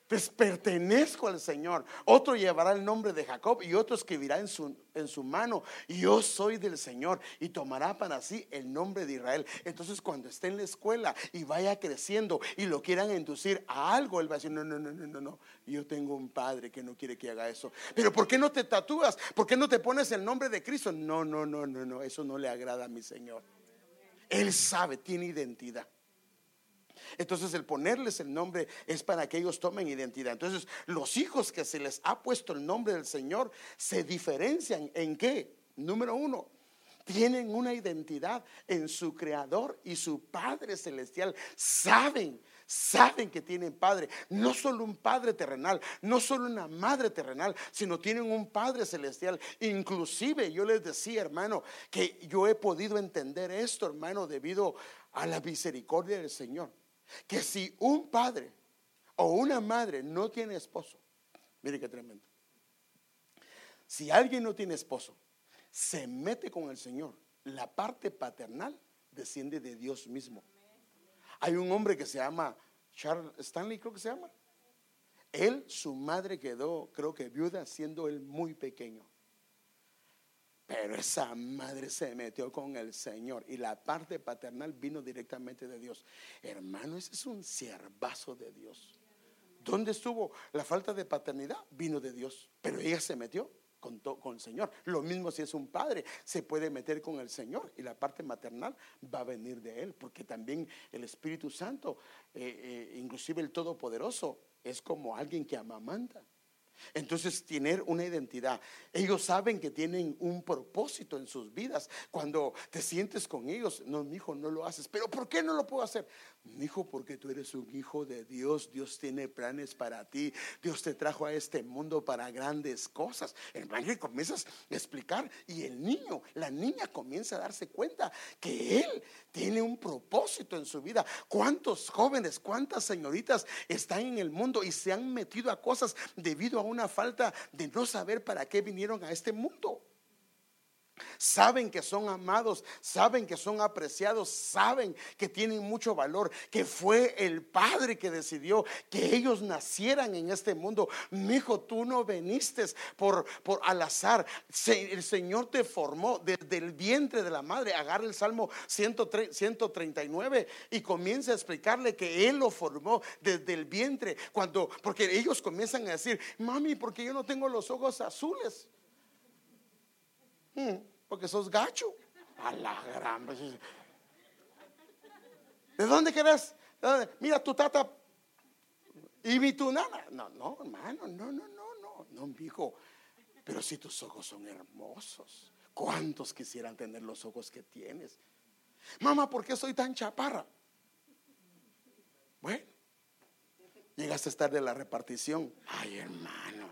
Pues pertenezco al Señor. Otro llevará el nombre de Jacob y otro escribirá en su, mano, yo soy del Señor y tomará para sí el nombre de Israel. Entonces cuando esté en la escuela y vaya creciendo y lo quieran inducir a algo, él va a decir, no, no, no, no, no, no, yo tengo un padre que no quiere que haga eso. Pero ¿por qué no te tatúas? ¿Por qué no te pones el nombre de Cristo? No, no, no, no, no, eso no le agrada a mi Señor. Él sabe, tiene identidad. Entonces el ponerles el nombre es para que ellos tomen identidad. Entonces los hijos que se les ha puesto el nombre del Señor se diferencian en qué? Número uno, tienen una identidad en su creador y su Padre Celestial. Saben, saben que tienen Padre. No solo un Padre terrenal, no solo una Madre terrenal, sino tienen un Padre Celestial. Inclusive yo les decía, hermano, que yo he podido entender esto, hermano, debido a la misericordia del Señor que si un padre o una madre no tiene esposo, mire qué tremendo. Si alguien no tiene esposo, se mete con el Señor, la parte paternal desciende de Dios mismo. Hay un hombre que se llama Charles Stanley, creo que se llama. Él, su madre quedó, creo que viuda, siendo él muy pequeño. Pero esa madre se metió con el Señor y la parte paternal vino directamente de Dios. Hermano, ese es un siervazo de Dios. ¿Dónde estuvo la falta de paternidad? Vino de Dios. Pero ella se metió con, con, el Señor. Lo mismo si es un padre, se puede meter con el Señor y la parte maternal va a venir de él, porque también el Espíritu Santo, eh, eh, inclusive el Todopoderoso, es como alguien que amamanta. Entonces, tener una identidad. Ellos saben que tienen un propósito en sus vidas. Cuando te sientes con ellos, no, mi hijo, no lo haces. Pero ¿por qué no lo puedo hacer? Hijo, porque tú eres un hijo de Dios. Dios tiene planes para ti. Dios te trajo a este mundo para grandes cosas. El ángel comienzas a explicar y el niño, la niña comienza a darse cuenta que él tiene un propósito en su vida. ¿Cuántos jóvenes, cuántas señoritas están en el mundo y se han metido a cosas debido a una falta de no saber para qué vinieron a este mundo. Saben que son amados, saben que son apreciados, saben que tienen mucho valor, que fue el Padre que decidió que ellos nacieran en este mundo. Mi hijo, tú no viniste por, por al azar. el Señor te formó desde el vientre de la madre. Agarra el Salmo 139 y comienza a explicarle que Él lo formó desde el vientre. Cuando, porque ellos comienzan a decir, mami, porque yo no tengo los ojos azules. Mm, porque sos gacho. A la gran. ¿De dónde querés? Mira tu tata y mi tu nana. No, no, hermano, no, no, no, no, no, hijo. Pero si tus ojos son hermosos, ¿cuántos quisieran tener los ojos que tienes? Mamá, ¿por qué soy tan chaparra? Bueno, llegaste a estar de la repartición. Ay, hermano.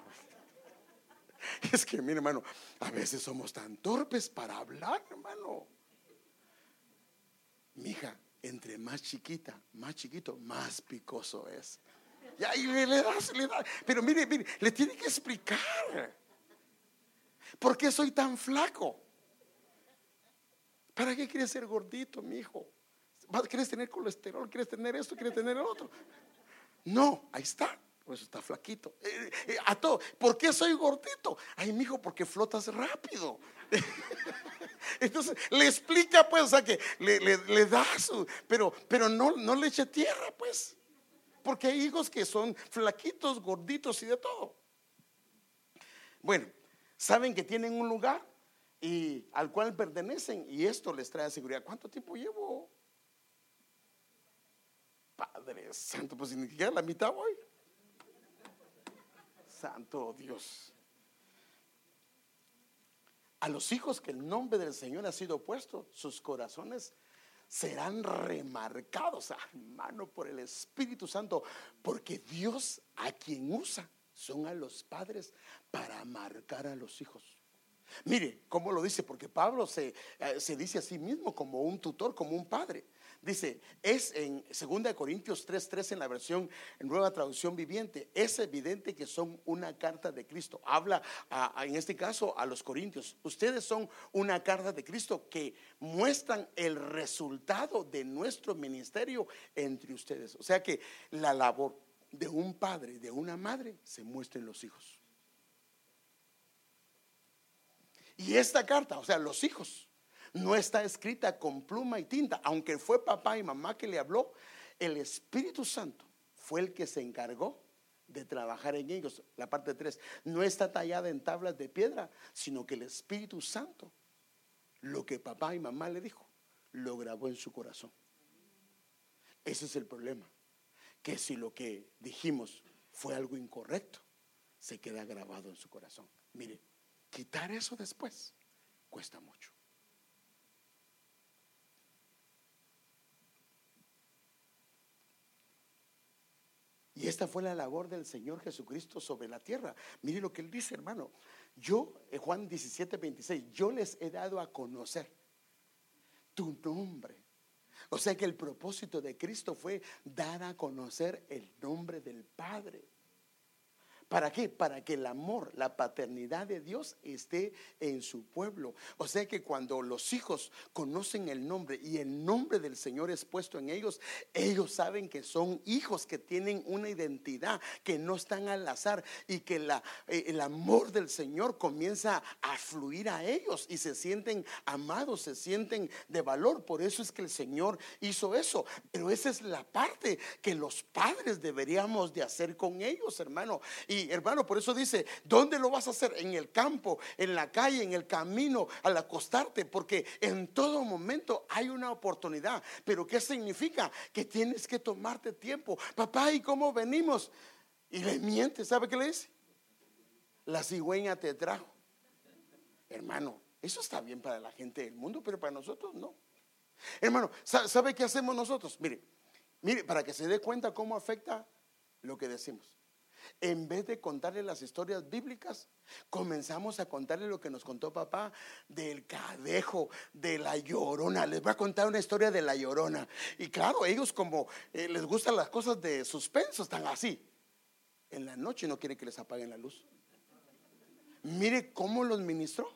Es que, mi hermano, a veces somos tan torpes para hablar, hermano. Mija, entre más chiquita, más chiquito, más picoso es. Y le, le das, le das. Pero mire, mire, le tiene que explicar. ¿Por qué soy tan flaco? ¿Para qué quieres ser gordito, mi hijo? ¿Quieres tener colesterol? ¿Quieres tener esto? ¿Quieres tener el otro? No, ahí está. Por eso está flaquito. Eh, eh, a todo. ¿Por qué soy gordito? Ay, mijo, porque flotas rápido. Entonces le explica, pues, o sea, que le, da su. Pero, pero no, no le eche tierra, pues. Porque hay hijos que son flaquitos, gorditos y de todo. Bueno, saben que tienen un lugar y al cual pertenecen y esto les trae seguridad. ¿Cuánto tiempo llevo? Padre Santo, pues ni siquiera la mitad voy. Santo Dios. A los hijos que el nombre del Señor ha sido puesto, sus corazones serán remarcados, hermano, por el Espíritu Santo, porque Dios a quien usa son a los padres para marcar a los hijos. Mire, ¿cómo lo dice? Porque Pablo se, eh, se dice a sí mismo como un tutor, como un padre. Dice, es en 2 Corintios 3:3 en la versión en nueva traducción viviente, es evidente que son una carta de Cristo. Habla en este caso a los corintios. Ustedes son una carta de Cristo que muestran el resultado de nuestro ministerio entre ustedes. O sea que la labor de un padre, de una madre, se muestren los hijos. Y esta carta, o sea, los hijos, no está escrita con pluma y tinta, aunque fue papá y mamá que le habló, el Espíritu Santo fue el que se encargó de trabajar en ellos. La parte 3 no está tallada en tablas de piedra, sino que el Espíritu Santo, lo que papá y mamá le dijo, lo grabó en su corazón. Ese es el problema, que si lo que dijimos fue algo incorrecto, se queda grabado en su corazón. Mire, quitar eso después cuesta mucho. Y esta fue la labor del Señor Jesucristo sobre la tierra. Mire lo que él dice, hermano. Yo, eh, Juan 17, 26, yo les he dado a conocer tu nombre. O sea que el propósito de Cristo fue dar a conocer el nombre del Padre. ¿Para qué? Para que el amor, la paternidad de Dios esté en su pueblo. O sea que cuando los hijos conocen el nombre y el nombre del Señor es puesto en ellos, ellos saben que son hijos que tienen una identidad, que no están al azar y que eh, el amor del Señor comienza a fluir a ellos y se sienten amados, se sienten de valor. Por eso es que el Señor hizo eso. Pero esa es la parte que los padres deberíamos de hacer con ellos, hermano. Y hermano, por eso dice, ¿dónde lo vas a hacer? En el campo, en la calle, en el camino, al acostarte, porque en todo momento hay una oportunidad. Pero ¿qué significa? Que tienes que tomarte tiempo. Papá, ¿y cómo venimos? Y le miente, ¿sabe qué le dice? La cigüeña te trajo. Hermano, eso está bien para la gente del mundo, pero para nosotros no. Hermano, ¿sabe qué hacemos nosotros? Mire, mire, para que se dé cuenta cómo afecta lo que decimos. En vez de contarle las historias bíblicas, comenzamos a contarle lo que nos contó papá del cadejo, de la llorona. Les voy a contar una historia de la llorona. Y claro, ellos como eh, les gustan las cosas de suspenso, están así. En la noche no quiere que les apaguen la luz. Mire cómo los ministró.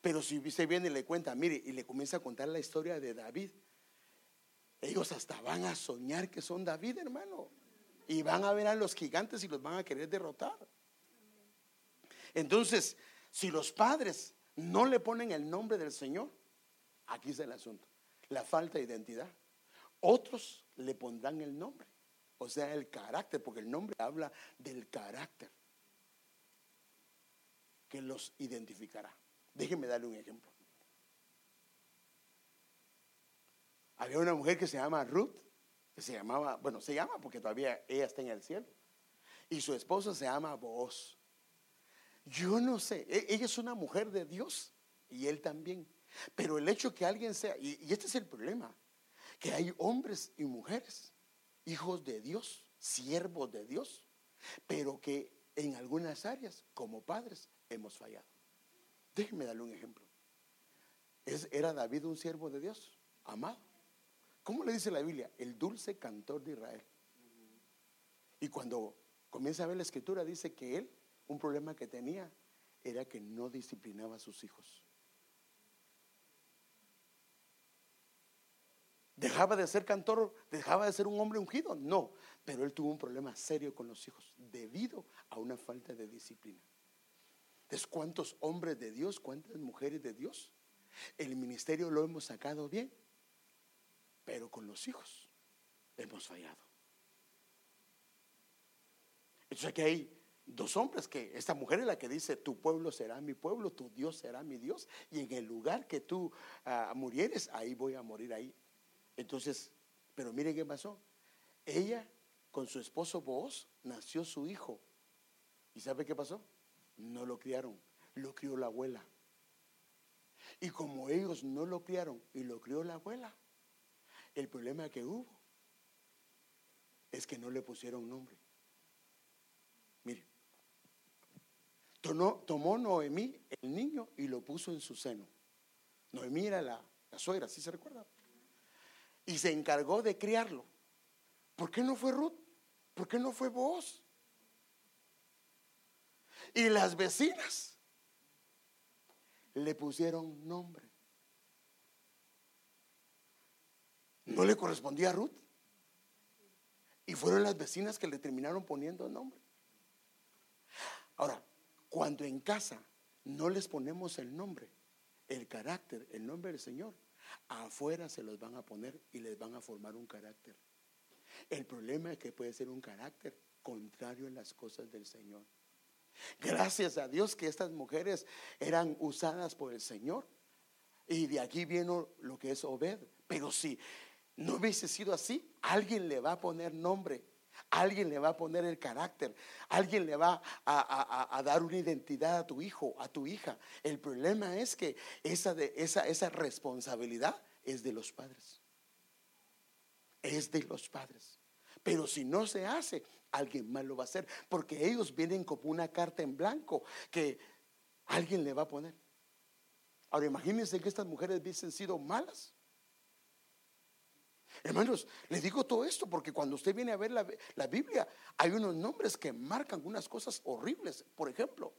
Pero si se viene y le cuenta, mire, y le comienza a contar la historia de David, ellos hasta van a soñar que son David, hermano y van a ver a los gigantes y los van a querer derrotar. Entonces, si los padres no le ponen el nombre del Señor, aquí está el asunto, la falta de identidad. Otros le pondrán el nombre, o sea, el carácter, porque el nombre habla del carácter que los identificará. Déjenme darle un ejemplo. Había una mujer que se llama Ruth se llamaba, bueno, se llama porque todavía ella está en el cielo. Y su esposo se llama Boaz. Yo no sé, e, ella es una mujer de Dios y él también. Pero el hecho que alguien sea, y, y este es el problema, que hay hombres y mujeres, hijos de Dios, siervos de Dios, pero que en algunas áreas, como padres, hemos fallado. Déjenme darle un ejemplo. ¿Es, ¿Era David un siervo de Dios? Amado. ¿Cómo le dice la Biblia? El dulce cantor de Israel. Y cuando comienza a ver la escritura, dice que él, un problema que tenía, era que no disciplinaba a sus hijos. ¿Dejaba de ser cantor? ¿Dejaba de ser un hombre ungido? No, pero él tuvo un problema serio con los hijos debido a una falta de disciplina. Entonces, ¿cuántos hombres de Dios, cuántas mujeres de Dios? El ministerio lo hemos sacado bien, pero con los hijos hemos fallado. Entonces aquí hay dos hombres que esta mujer es la que dice, tu pueblo será mi pueblo, tu Dios será mi Dios, y en el lugar que tú ah, murieres, ahí voy a morir ahí. Entonces, pero miren qué pasó. Ella con su esposo vos nació su hijo. ¿Y sabe qué pasó? No lo criaron, lo crió la abuela. Y como ellos no lo criaron y lo crió la abuela, el problema que hubo es que no le pusieron nombre. Mire, tomó, Noemí el niño y lo puso en su seno. Noemí era la, suegra, ¿sí se recuerda? Y se encargó de criarlo. ¿Por qué no fue Ruth? ¿Por qué no fue vos? Y las vecinas le pusieron nombre. ¿No le correspondía a Ruth? Y fueron las vecinas que le terminaron poniendo el nombre. Ahora, cuando en casa no les ponemos el nombre, el carácter, el nombre del Señor, afuera se los van a poner y les van a formar un carácter. El problema es que puede ser un carácter contrario en las cosas del Señor. Gracias a Dios que estas mujeres eran usadas por el Señor. Y de aquí viene lo que es Obed. Pero si no hubiese sido así, alguien le va a poner nombre, alguien le va a poner el carácter, alguien le va a, dar una identidad a tu hijo, a tu hija. El problema es que esa, esa, esa responsabilidad es de los padres. Es de los padres. Pero si no se hace, alguien más lo va a hacer, porque ellos vienen como una carta en blanco que alguien le va a poner. Ahora imagínense que estas mujeres hubiesen sido malas. Hermanos, les digo todo esto porque cuando usted viene a ver la, la, Biblia, hay unos nombres que marcan unas cosas horribles. Por ejemplo,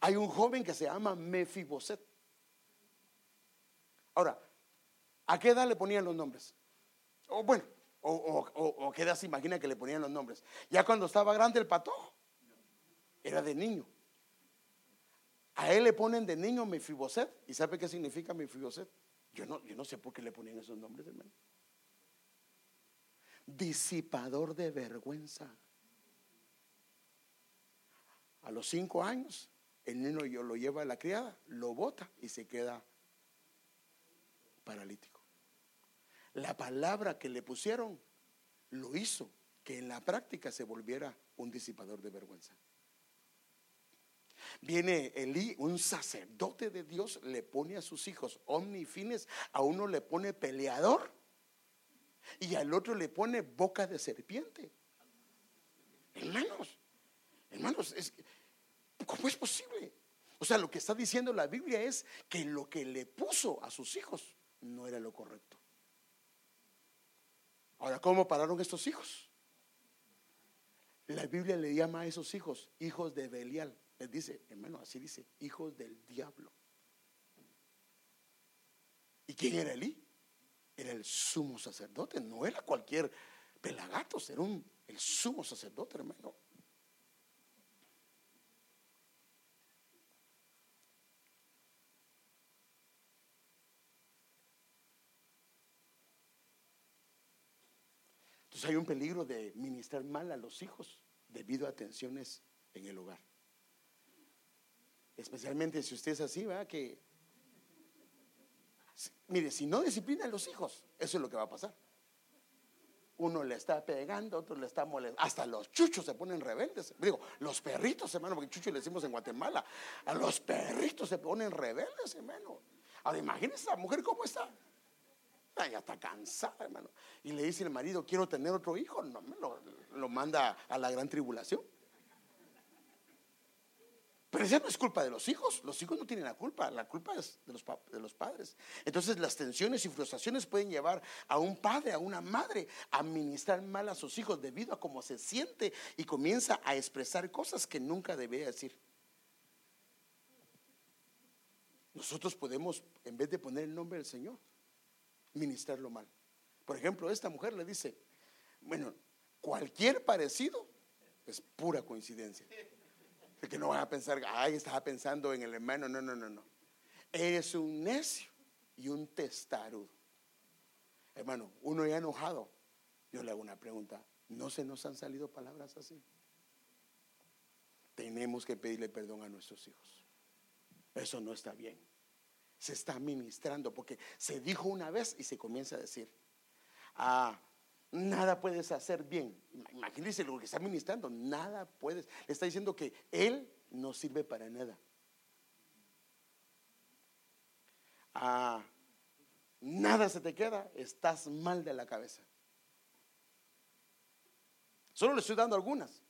hay un joven que se llama Mefiboset. Ahora, ¿a qué edad le ponían los nombres? O bueno, o, qué edad se imagina que le ponían los nombres. Ya cuando estaba grande el patojo, era de niño. A él le ponen de niño Mefiboset. ¿Y sabe qué significa Mefiboset? Yo no, yo no sé por qué le ponían esos nombres, hermano. Disipador de vergüenza. A los cinco años, el niño lo lleva a la criada, lo bota y se queda paralítico la palabra que le pusieron lo hizo que en la práctica se volviera un disipador de vergüenza. Viene Elí, un sacerdote de Dios, le pone a sus hijos omnifines, a uno le pone peleador y al otro le pone boca de serpiente. Hermanos, hermanos, ¿cómo es posible? O sea, lo que está diciendo la Biblia es que lo que le puso a sus hijos no era lo correcto. Ahora, ¿cómo pararon estos hijos? La Biblia le llama a esos hijos hijos de Belial. Les dice, hermano, así dice, hijos del diablo. ¿Y quién era Elí? Era el sumo sacerdote, no era cualquier pelagatos, era un, el sumo sacerdote, hermano. Entonces hay un peligro de ministrar mal a los hijos debido a tensiones en el hogar. Especialmente si usted es así, ¿verdad? Que, mire, si no disciplina a los hijos, eso es lo que va a pasar. Uno le está pegando, otro le está molestando. Hasta los chuchos se ponen rebeldes. Digo, los perritos, hermano, porque chucho le decimos en Guatemala. A los perritos se ponen rebeldes, hermano. Ahora imagínese la mujer cómo está. Ya está cansada, hermano. Y le dice el marido, quiero tener otro hijo. No, lo, lo manda a la gran tribulación. Pero esa no es culpa de los hijos. Los hijos no tienen la culpa. La culpa es de los, de los padres. Entonces las tensiones y frustraciones pueden llevar a un padre, a una madre, a ministrar mal a sus hijos debido a cómo se siente y comienza a expresar cosas que nunca debía decir. Nosotros podemos, en vez de poner el nombre del Señor, ministrarlo mal. Por ejemplo, esta mujer le dice, bueno, cualquier parecido es pura coincidencia. Que no van a pensar, ay, estaba pensando en el hermano. No, no, no, no. Eres un necio y un testarudo. Hermano, uno ya enojado. Yo le hago una pregunta. ¿No se nos han salido palabras así? Tenemos que pedirle perdón a nuestros hijos. Eso no está bien se está ministrando, porque se dijo una vez y se comienza a decir, ah, nada puedes hacer bien. Imagínense lo que está ministrando, nada puedes. Le está diciendo que Él no sirve para nada. Ah, nada se te queda, estás mal de la cabeza. Solo le estoy dando algunas.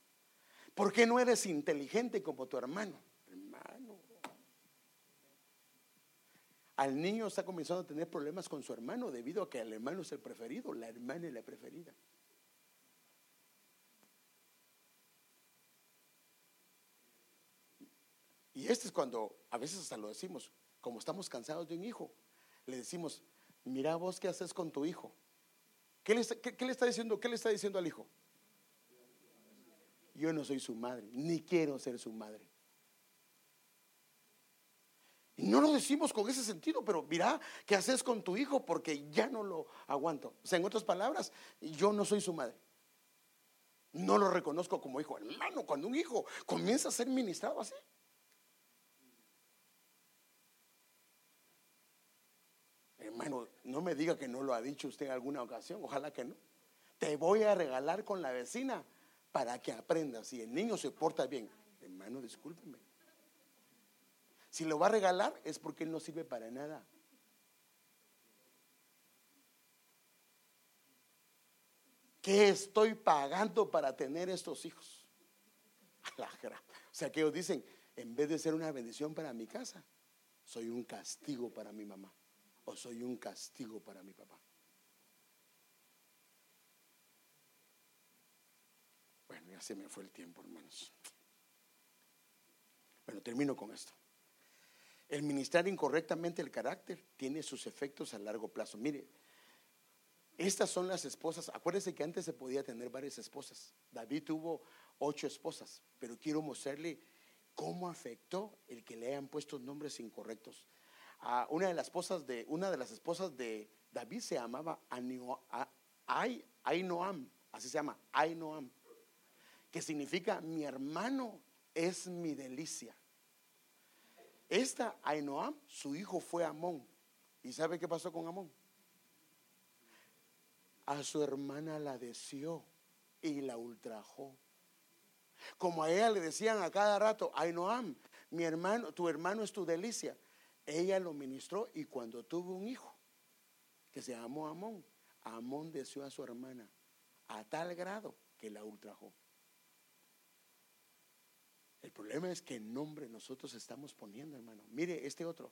¿Por qué no eres inteligente como tu hermano? Al niño está comenzando a tener problemas con su hermano debido a que el hermano es el preferido, la hermana es la preferida. Y este es cuando a veces hasta lo decimos, como estamos cansados de un hijo, le decimos, mira vos qué haces con tu hijo, ¿Qué le, qué le está diciendo? ¿Qué le está diciendo al hijo? Yo no soy su madre, ni quiero ser su madre. Y no lo decimos con ese sentido, pero mira, ¿qué haces con tu hijo? Porque ya no lo aguanto. O sea, en otras palabras, yo no soy su madre. No lo reconozco como hijo. Hermano, cuando un hijo comienza a ser ministrado así. Hermano, no me diga que no lo ha dicho usted en alguna ocasión. Ojalá que no. Te voy a regalar con la vecina para que aprendas. Si el niño se porta bien, hermano, discúlpeme. Si lo va a regalar es porque él no sirve para nada. ¿Qué estoy pagando para tener estos hijos? O sea que ellos dicen, en vez de ser una bendición para mi casa, soy un castigo para mi mamá o soy un castigo para mi papá. Bueno, ya se me fue el tiempo, hermanos. Bueno, termino con esto. El ministrar incorrectamente el carácter tiene sus efectos a largo plazo. Mire, estas son las esposas. Acuérdense que antes se podía tener varias esposas. David tuvo ocho esposas, pero quiero mostrarle cómo afectó el que le hayan puesto nombres incorrectos. Una de las esposas de una de las esposas de David se llamaba Ainoam, así se llama, Ainoam, que significa mi hermano es mi delicia. Esta Ainoam, su hijo fue Amón. ¿Y sabe qué pasó con Amón? A su hermana la deseó y la ultrajó. Como a ella le decían a cada rato, Ainoam, mi hermano, tu hermano es tu delicia. Ella lo ministró y cuando tuvo un hijo que se llamó Amón, Amón deseó a su hermana a tal grado que la ultrajó. El problema es que nombre nosotros estamos poniendo, hermano. Mire, este otro.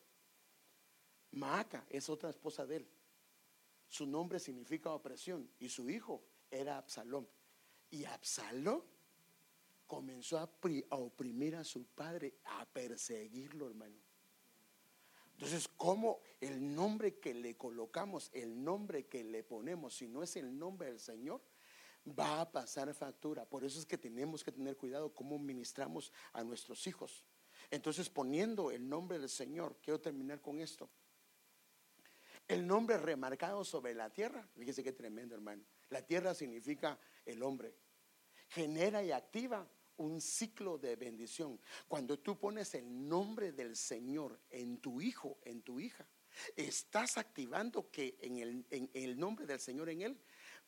Maaca es otra esposa de él. Su nombre significa opresión y su hijo era Absalón. Y Absalón comenzó a, oprimir a su padre, a perseguirlo, hermano. Entonces, ¿cómo el nombre que le colocamos, el nombre que le ponemos, si no es el nombre del Señor, va a pasar factura. Por eso es que tenemos que tener cuidado cómo ministramos a nuestros hijos. Entonces, poniendo el nombre del Señor, quiero terminar con esto. El nombre remarcado sobre la tierra, fíjese qué tremendo, hermano. La tierra significa el hombre. Genera y activa un ciclo de bendición. Cuando tú pones el nombre del Señor en tu hijo, en tu hija, estás activando que en el, en el nombre del Señor en él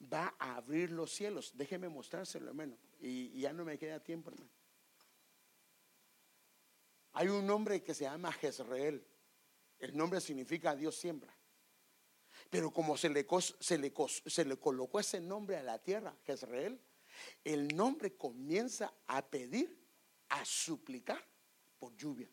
va a abrir los cielos. Déjeme mostrárselo, hermano. Y, ya no me queda tiempo, hermano. Hay un nombre que se llama Jezreel. El nombre significa Dios siembra. Pero como se le, se, se le colocó ese nombre a la tierra, Jezreel, el nombre comienza a pedir, a suplicar por lluvia.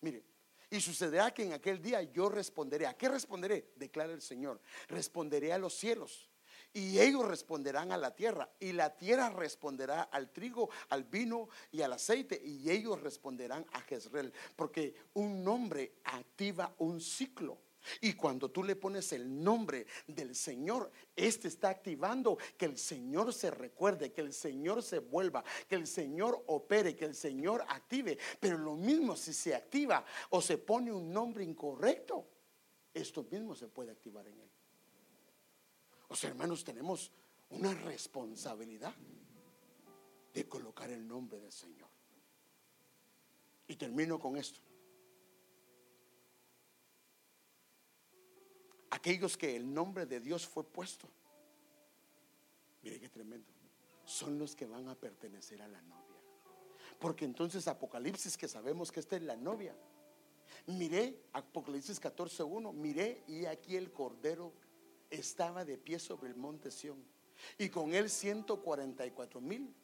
Mire, y sucederá que en aquel día yo responderé. ¿A qué responderé? Declara el Señor. Responderé a los cielos y ellos responderán a la tierra, y la tierra responderá al trigo, al vino y al aceite, y ellos responderán a Jezreel, porque un nombre activa un ciclo. Y cuando tú le pones el nombre del Señor, este está activando que el Señor se recuerde, que el Señor se vuelva, que el Señor opere, que el Señor active. Pero lo mismo si se activa o se pone un nombre incorrecto, esto mismo se puede activar en él. O sea, hermanos, tenemos una responsabilidad de colocar el nombre del Señor. Y termino con esto. Aquellos que el nombre de Dios fue puesto, mire qué tremendo, son los que van a pertenecer a la novia. Porque entonces Apocalipsis, que sabemos que esta es la novia, miré, Apocalipsis 14.1, miré y aquí el Cordero estaba de pie sobre el monte Sión y con él 144 mil.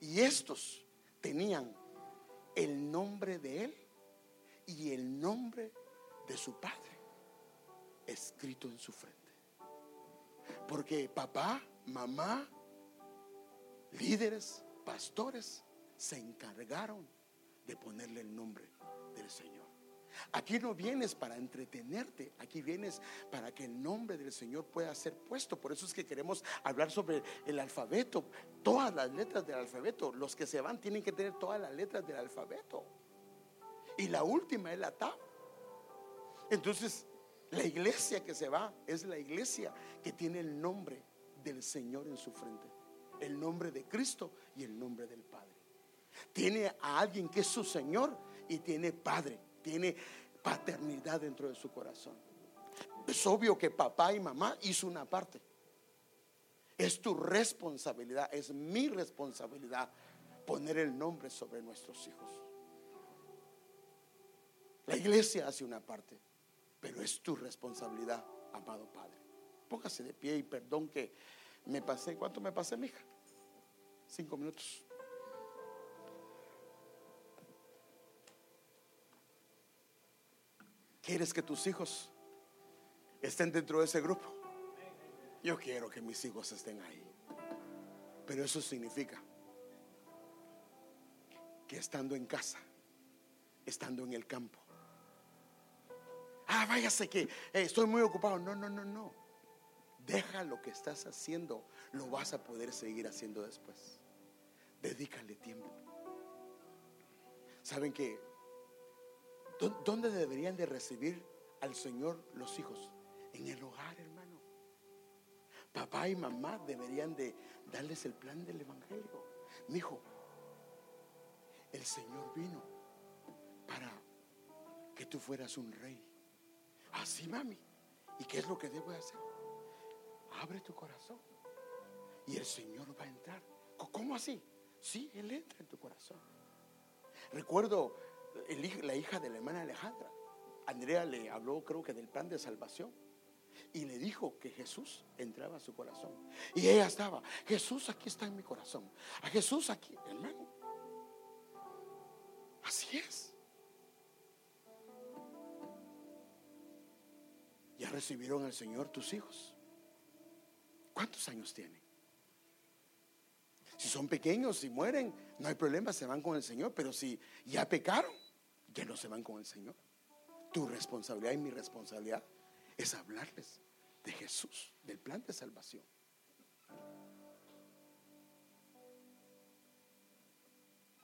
Y estos tenían el nombre de él y el nombre de su padre escrito en su frente. Porque papá, mamá, líderes, pastores se encargaron de ponerle el nombre del Señor. Aquí no vienes para entretenerte, aquí vienes para que el nombre del Señor pueda ser puesto. Por eso es que queremos hablar sobre el alfabeto, todas las letras del alfabeto. Los que se van tienen que tener todas las letras del alfabeto. Y la última es la tab. Entonces, la iglesia que se va es la iglesia que tiene el nombre del Señor en su frente, el nombre de Cristo y el nombre del Padre. Tiene a alguien que es su Señor y tiene Padre tiene paternidad dentro de su corazón. Es obvio que papá y mamá hizo una parte. Es tu responsabilidad, es mi responsabilidad poner el nombre sobre nuestros hijos. La iglesia hace una parte, pero es tu responsabilidad, amado Padre. Póngase de pie y perdón que me pasé. ¿Cuánto me pasé, mija? Cinco minutos. ¿Quieres que tus hijos estén dentro de ese grupo? Yo quiero que mis hijos estén ahí. Pero eso significa que estando en casa, estando en el campo, ah, váyase que eh, estoy muy ocupado. No, no, no, no. Deja lo que estás haciendo, lo vas a poder seguir haciendo después. Dedícale tiempo. Saben que ¿Dónde deberían de recibir al Señor los hijos? En el hogar, hermano. Papá y mamá deberían de darles el plan del Evangelio. Mi hijo, el Señor vino para que tú fueras un rey. Así, mami. ¿Y qué es lo que debo hacer? Abre tu corazón y el Señor va a entrar. ¿Cómo así? Sí, Él entra en tu corazón. Recuerdo la hija de la hermana Alejandra. Andrea le habló, creo que del plan de salvación. Y le dijo que Jesús entraba a su corazón. Y ella estaba, Jesús aquí está en mi corazón. A Jesús aquí, hermano. Así es. Ya recibieron al Señor tus hijos. ¿Cuántos años tienen? Si son pequeños, si mueren, no hay problema, se van con el Señor. Pero si ya pecaron, que no se van con el Señor. Tu responsabilidad y mi responsabilidad es hablarles de Jesús, del plan de salvación.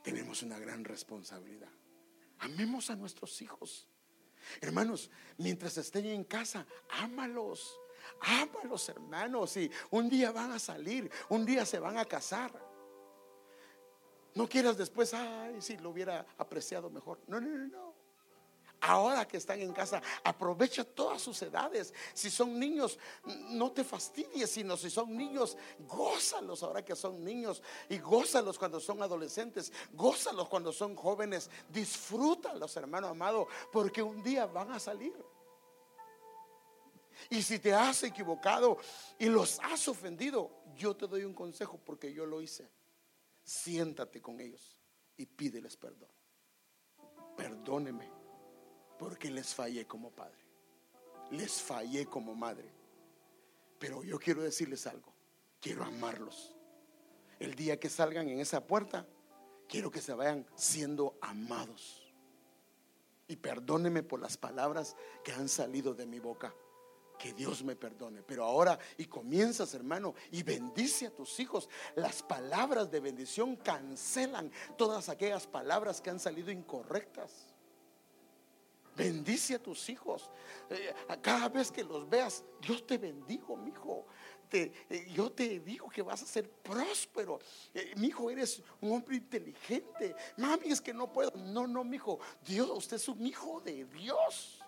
Tenemos una gran responsabilidad. Amemos a nuestros hijos. Hermanos, mientras estén en casa, ámalos. Ámalos, hermanos. Y un día van a salir, un día se van a casar. No quieras después, ay, si lo hubiera apreciado mejor. No, no, no, no. Ahora que están en casa, aprovecha todas sus edades. Si son niños, no te fastidies, sino si son niños, gózalos ahora que son niños y gózalos cuando son adolescentes, gózalos cuando son jóvenes, disfrútalos, hermano amado, porque un día van a salir. Y si te has equivocado y los has ofendido, yo te doy un consejo porque yo lo hice siéntate con ellos y pídeles perdón. Perdóneme porque les fallé como padre, les fallé como madre. Pero yo quiero decirles algo, quiero amarlos. El día que salgan en esa puerta, quiero que se vayan siendo amados. Y perdóneme por las palabras que han salido de mi boca que Dios me perdone. Pero ahora, y comienzas, hermano, y bendice a tus hijos. Las palabras de bendición cancelan todas aquellas palabras que han salido incorrectas. Bendice a tus hijos. Eh, cada vez que los veas, Dios te bendigo, mi hijo. Eh, yo te digo que vas a ser próspero. Eh, mi hijo, eres un hombre inteligente. Mami, es que no puedo. No, no, mi hijo. Dios, usted es un hijo de Dios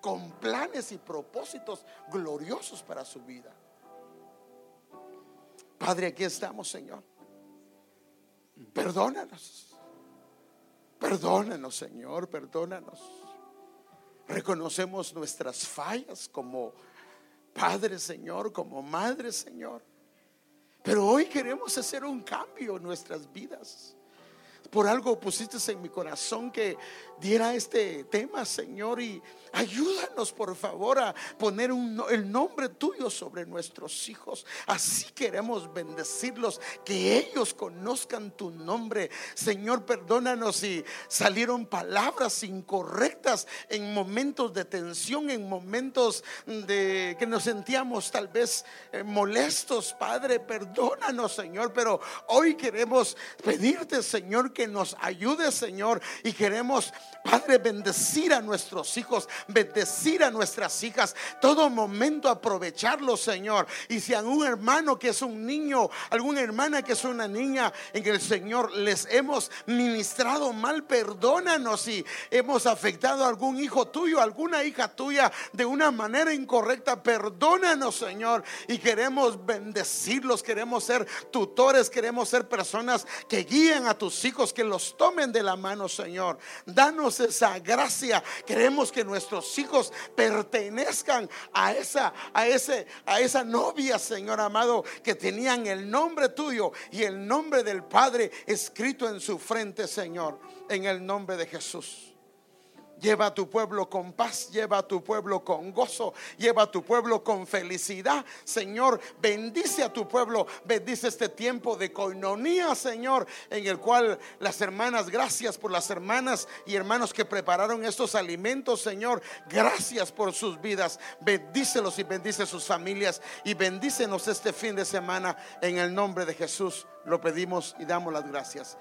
con planes y propósitos gloriosos para su vida. Padre, aquí estamos, Señor. Perdónanos. Perdónanos, Señor, perdónanos. Reconocemos nuestras fallas como Padre, Señor, como Madre, Señor. Pero hoy queremos hacer un cambio en nuestras vidas. Por algo pusiste en mi corazón que diera este tema, Señor, y ayúdanos por favor a poner el nombre tuyo sobre nuestros hijos. Así queremos bendecirlos, que ellos conozcan tu nombre. Señor, perdónanos si salieron palabras incorrectas en momentos de tensión, en momentos de que nos sentíamos tal vez eh, molestos, Padre, perdónanos, Señor, pero hoy queremos pedirte, Señor, que nos ayude, Señor, y queremos, Padre, bendecir a nuestros hijos, bendecir a nuestras hijas, todo momento aprovecharlo, Señor. Y si algún hermano que es un niño, alguna hermana que es una niña, en el Señor les hemos ministrado mal, perdónanos si hemos afectado a algún hijo tuyo, alguna hija tuya de una manera incorrecta, perdónanos, Señor. Y queremos bendecirlos, queremos ser tutores, queremos ser personas que guíen a tus hijos, que los tomen de la mano, Señor. Danos esa gracia. Queremos que nuestros hijos pertenezcan a esa, a ese, a esa novia, Señor amado, que tenían el nombre tuyo y el nombre del Padre escrito en su frente, Señor, en el nombre de Jesús. Lleva a tu pueblo con paz, lleva a tu pueblo con gozo, lleva a tu pueblo con felicidad. Señor, bendice a tu pueblo, bendice este tiempo de coinonía, Señor, en el cual las hermanas, gracias por las hermanas y hermanos que prepararon estos alimentos, Señor. Gracias por sus vidas. Bendícelos y bendice sus familias y bendícenos este fin de semana en el nombre de Jesús. Lo pedimos y damos las gracias.